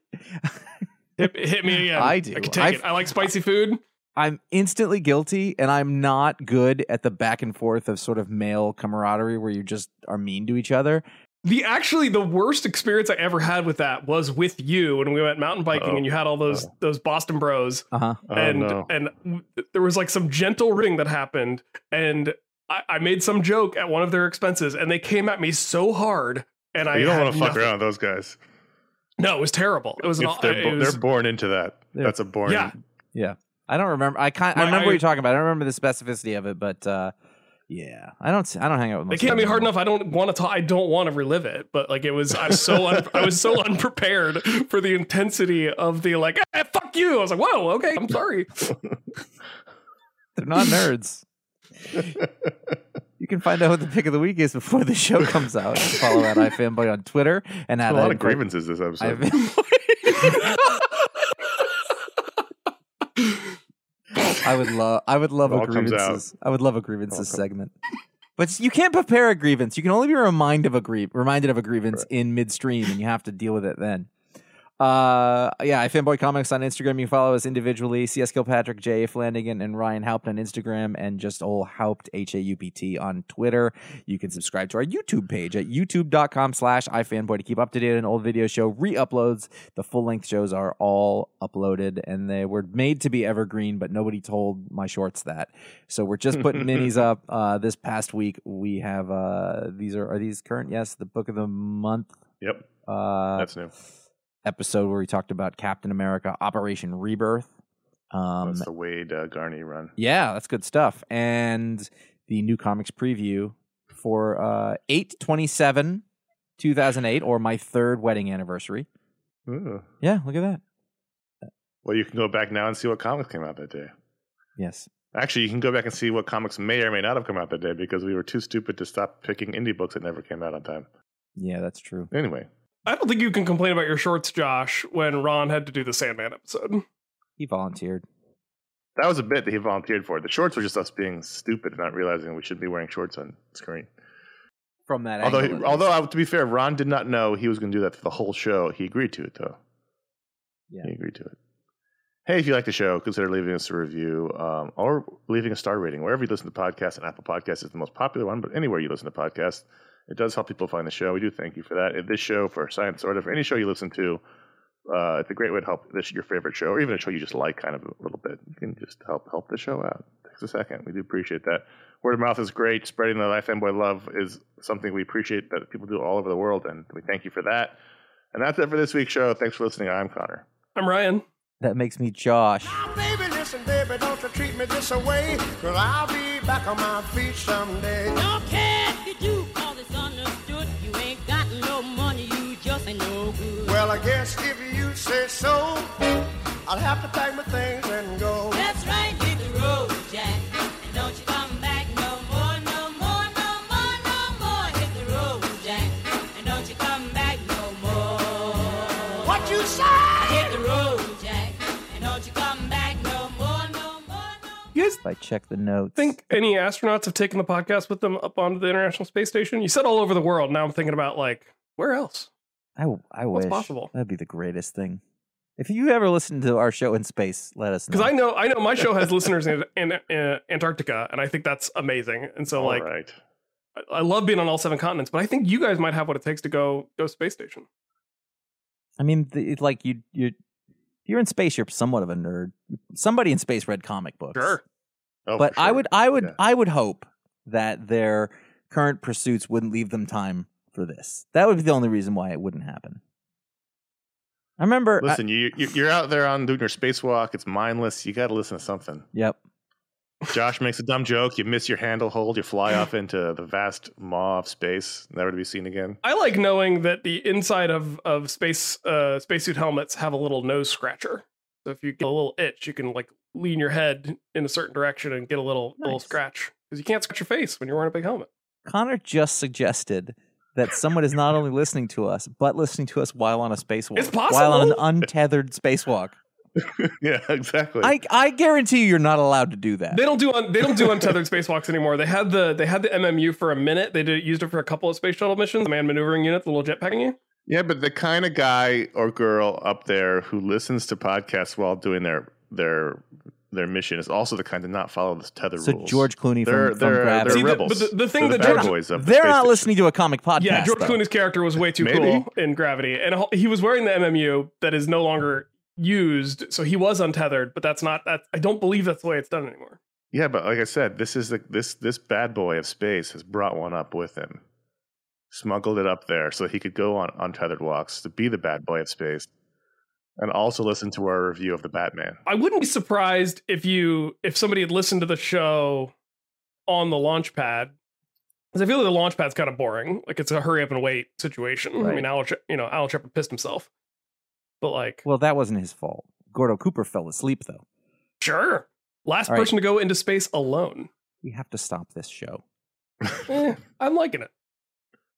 Hit, hit me again. I do. I can take I've- it. I like spicy food. I'm instantly guilty, and I'm not good at the back and forth of sort of male camaraderie where you just are mean to each other. The actually the worst experience I ever had with that was with you when we went mountain biking Uh-oh. and you had all those those Boston Bros Uh huh. Oh, and no. and there was like some gentle ring that happened and I, I made some joke at one of their expenses and they came at me so hard and I you don't want to fuck around with those guys. No, it was terrible. It was an. They're, it was- they're born into that. Yeah. That's a born. yeah Yeah. I don't remember. I kind. I remember I- what you're talking about. I don't remember the specificity of it, but uh, yeah, I don't. I don't hang out with. They most came at of me hard anymore. enough. I don't want to talk. I don't want to relive it. But like it was, I was so un, I was so (laughs) unprepared for the intensity of the like. Eh, fuck you. I was like, whoa, okay, I'm sorry. They're not nerds. (laughs) you can find out what the pick of the week is before the show comes out. Follow at iFanboy on Twitter and at a lot of grievances this episode. (laughs) I would love. I would love a all comes out. grievances. I would love a grievances segment. But you can't prepare a grievance. You can only be reminded of a grie- reminded of a grievance in midstream, and you have to deal with it then. Uh, yeah, iFanboy Comics on Instagram. You can follow us individually. CS Kilpatrick, J. Flanagan, and Ryan Haupt on Instagram, and just old Haupt H A U P T on Twitter. You can subscribe to our YouTube page at youtube.com slash iFanboy to keep up to date on old video show re-uploads. The full length shows are all uploaded, and they were made to be evergreen, but nobody told my shorts that. So we're just putting (laughs) minis up. Uh, this past week we have uh, these are are these current? Yes, the book of the month. yep, Uh, that's new. Episode where we talked about Captain America Operation Rebirth. Um, That's the Waid uh, Garney run. yeah, that's good stuff. And the new comics preview for uh, 8 27 2008, or my third wedding anniversary. Ooh. Yeah, look at that. Well, you can go back now and see what comics came out that day. Yes. Actually, you can go back and see what comics may or may not have come out that day because we were too stupid to stop picking indie books that never came out on time. Yeah, that's true. Anyway, I don't think you can complain about your shorts, Josh, when Ron had to do the Sandman episode. He volunteered. that was a bit that he volunteered for. The shorts were just us being stupid and not realizing we shouldn't be wearing shorts on screen. From that Although, angle, he, although least. uh, to be fair, Ron did not know he was going to do that for the whole show. He agreed to it, though. Yeah. He agreed to it. Hey, if you like the show, consider leaving us a review um, or leaving a star rating wherever you listen to podcasts. And Apple Podcasts is the most popular one, but anywhere you listen to podcasts, it does help people find the show. We do thank you for that. If this show, for Science Sort of, any show you listen to, Uh, it's a great way to help this your favorite show, or even a show you just like, kind of a little bit. You can just help help the show out. It takes a second. We do appreciate that. Word of mouth is great. Spreading the iFanboy love is something we appreciate that people do all over the world, and we thank you for that. And that's it for this week's show. Thanks for listening. I'm Connor. I'm Ryan. That makes me Josh. Now, baby, listen, baby, don't you treat me this away. Cause I'll be back on my feet someday. Don't just good. Well, I guess if you say so, I'll have to pack my things and go. That's right, hit the road, Jack. And don't you come back no more, no more, no more, no more. Hit the road, Jack. And don't you come back no more. What you say? Hit the road, Jack. And don't you come back no more, no more, no You guys If I check the notes. think any astronauts have taken the podcast with them up onto the International Space Station? You said all over the world. Now I'm thinking about like where else? I, I What's wish. possible? That'd be the greatest thing. If you ever listen to our show in space, let us know. Because I know I know my show has listeners in, in, uh, Antarctica, and I think that's amazing. And so All like right. I, I love being on all seven continents, but I think you guys might have what it takes to go go space station. I mean, the, like you you you're in space. You're somewhat of a nerd. Somebody in space read comic books. Sure. Oh, but for I would I would Yeah. I would hope that their current pursuits wouldn't leave them time for this. That would be the only reason why it wouldn't happen. I remember. Listen, you, you you're out there on doing your spacewalk. It's mindless. You got to listen to something. yep. Josh makes a dumb joke. You miss your handle hold. You fly off into the vast maw of space, never to be seen again. I like knowing that the inside of of space uh, spacesuit helmets have a little nose scratcher. So if you get a little itch, you can like lean your head in a certain direction and get a little little scratch because you can't scratch your face when you're wearing a big helmet. Connor just suggested that someone is not only listening to us, but listening to us while on a spacewalk. It's possible. While on an untethered spacewalk. (laughs) yeah, exactly. I I guarantee you, you're not allowed to do that. They don't do un- they don't do untethered (laughs) spacewalks anymore. They had the they had the MMU for a minute. They did used it for a couple of space shuttle missions. The man maneuvering unit, the little jetpacking unit. yeah, but the kind of guy or girl up there who listens to podcasts while doing their their their mission is also the kind to not follow the tether so rules. George Clooney they're from, from they're, Gravity. they're See, the- but the- the thing They're that bad George, boys of they're not listening to a comic podcast. Yeah, George though. Clooney's character was way too cool in Gravity, and he was wearing the MMU that is no longer used. So he was untethered, but that's not that. I don't believe that's the way it's done anymore. Yeah, but like I said, this is the this this bad boy of space has brought one up with him, smuggled it up there so he could go on untethered walks to be the bad boy of space, and also listen to our review of the Batman. I wouldn't be surprised if you if somebody had listened to the show on the launch pad. Because I feel like the launch pad's kind of boring. Like it's a hurry up and wait situation. I mean, Alan, Shep- you know, Alan Shepard pissed himself. But like, Well, that wasn't his fault. Gordo Cooper fell asleep, though. sure, last All right. person to go into space alone. We have to stop this show. Eh, I'm liking it.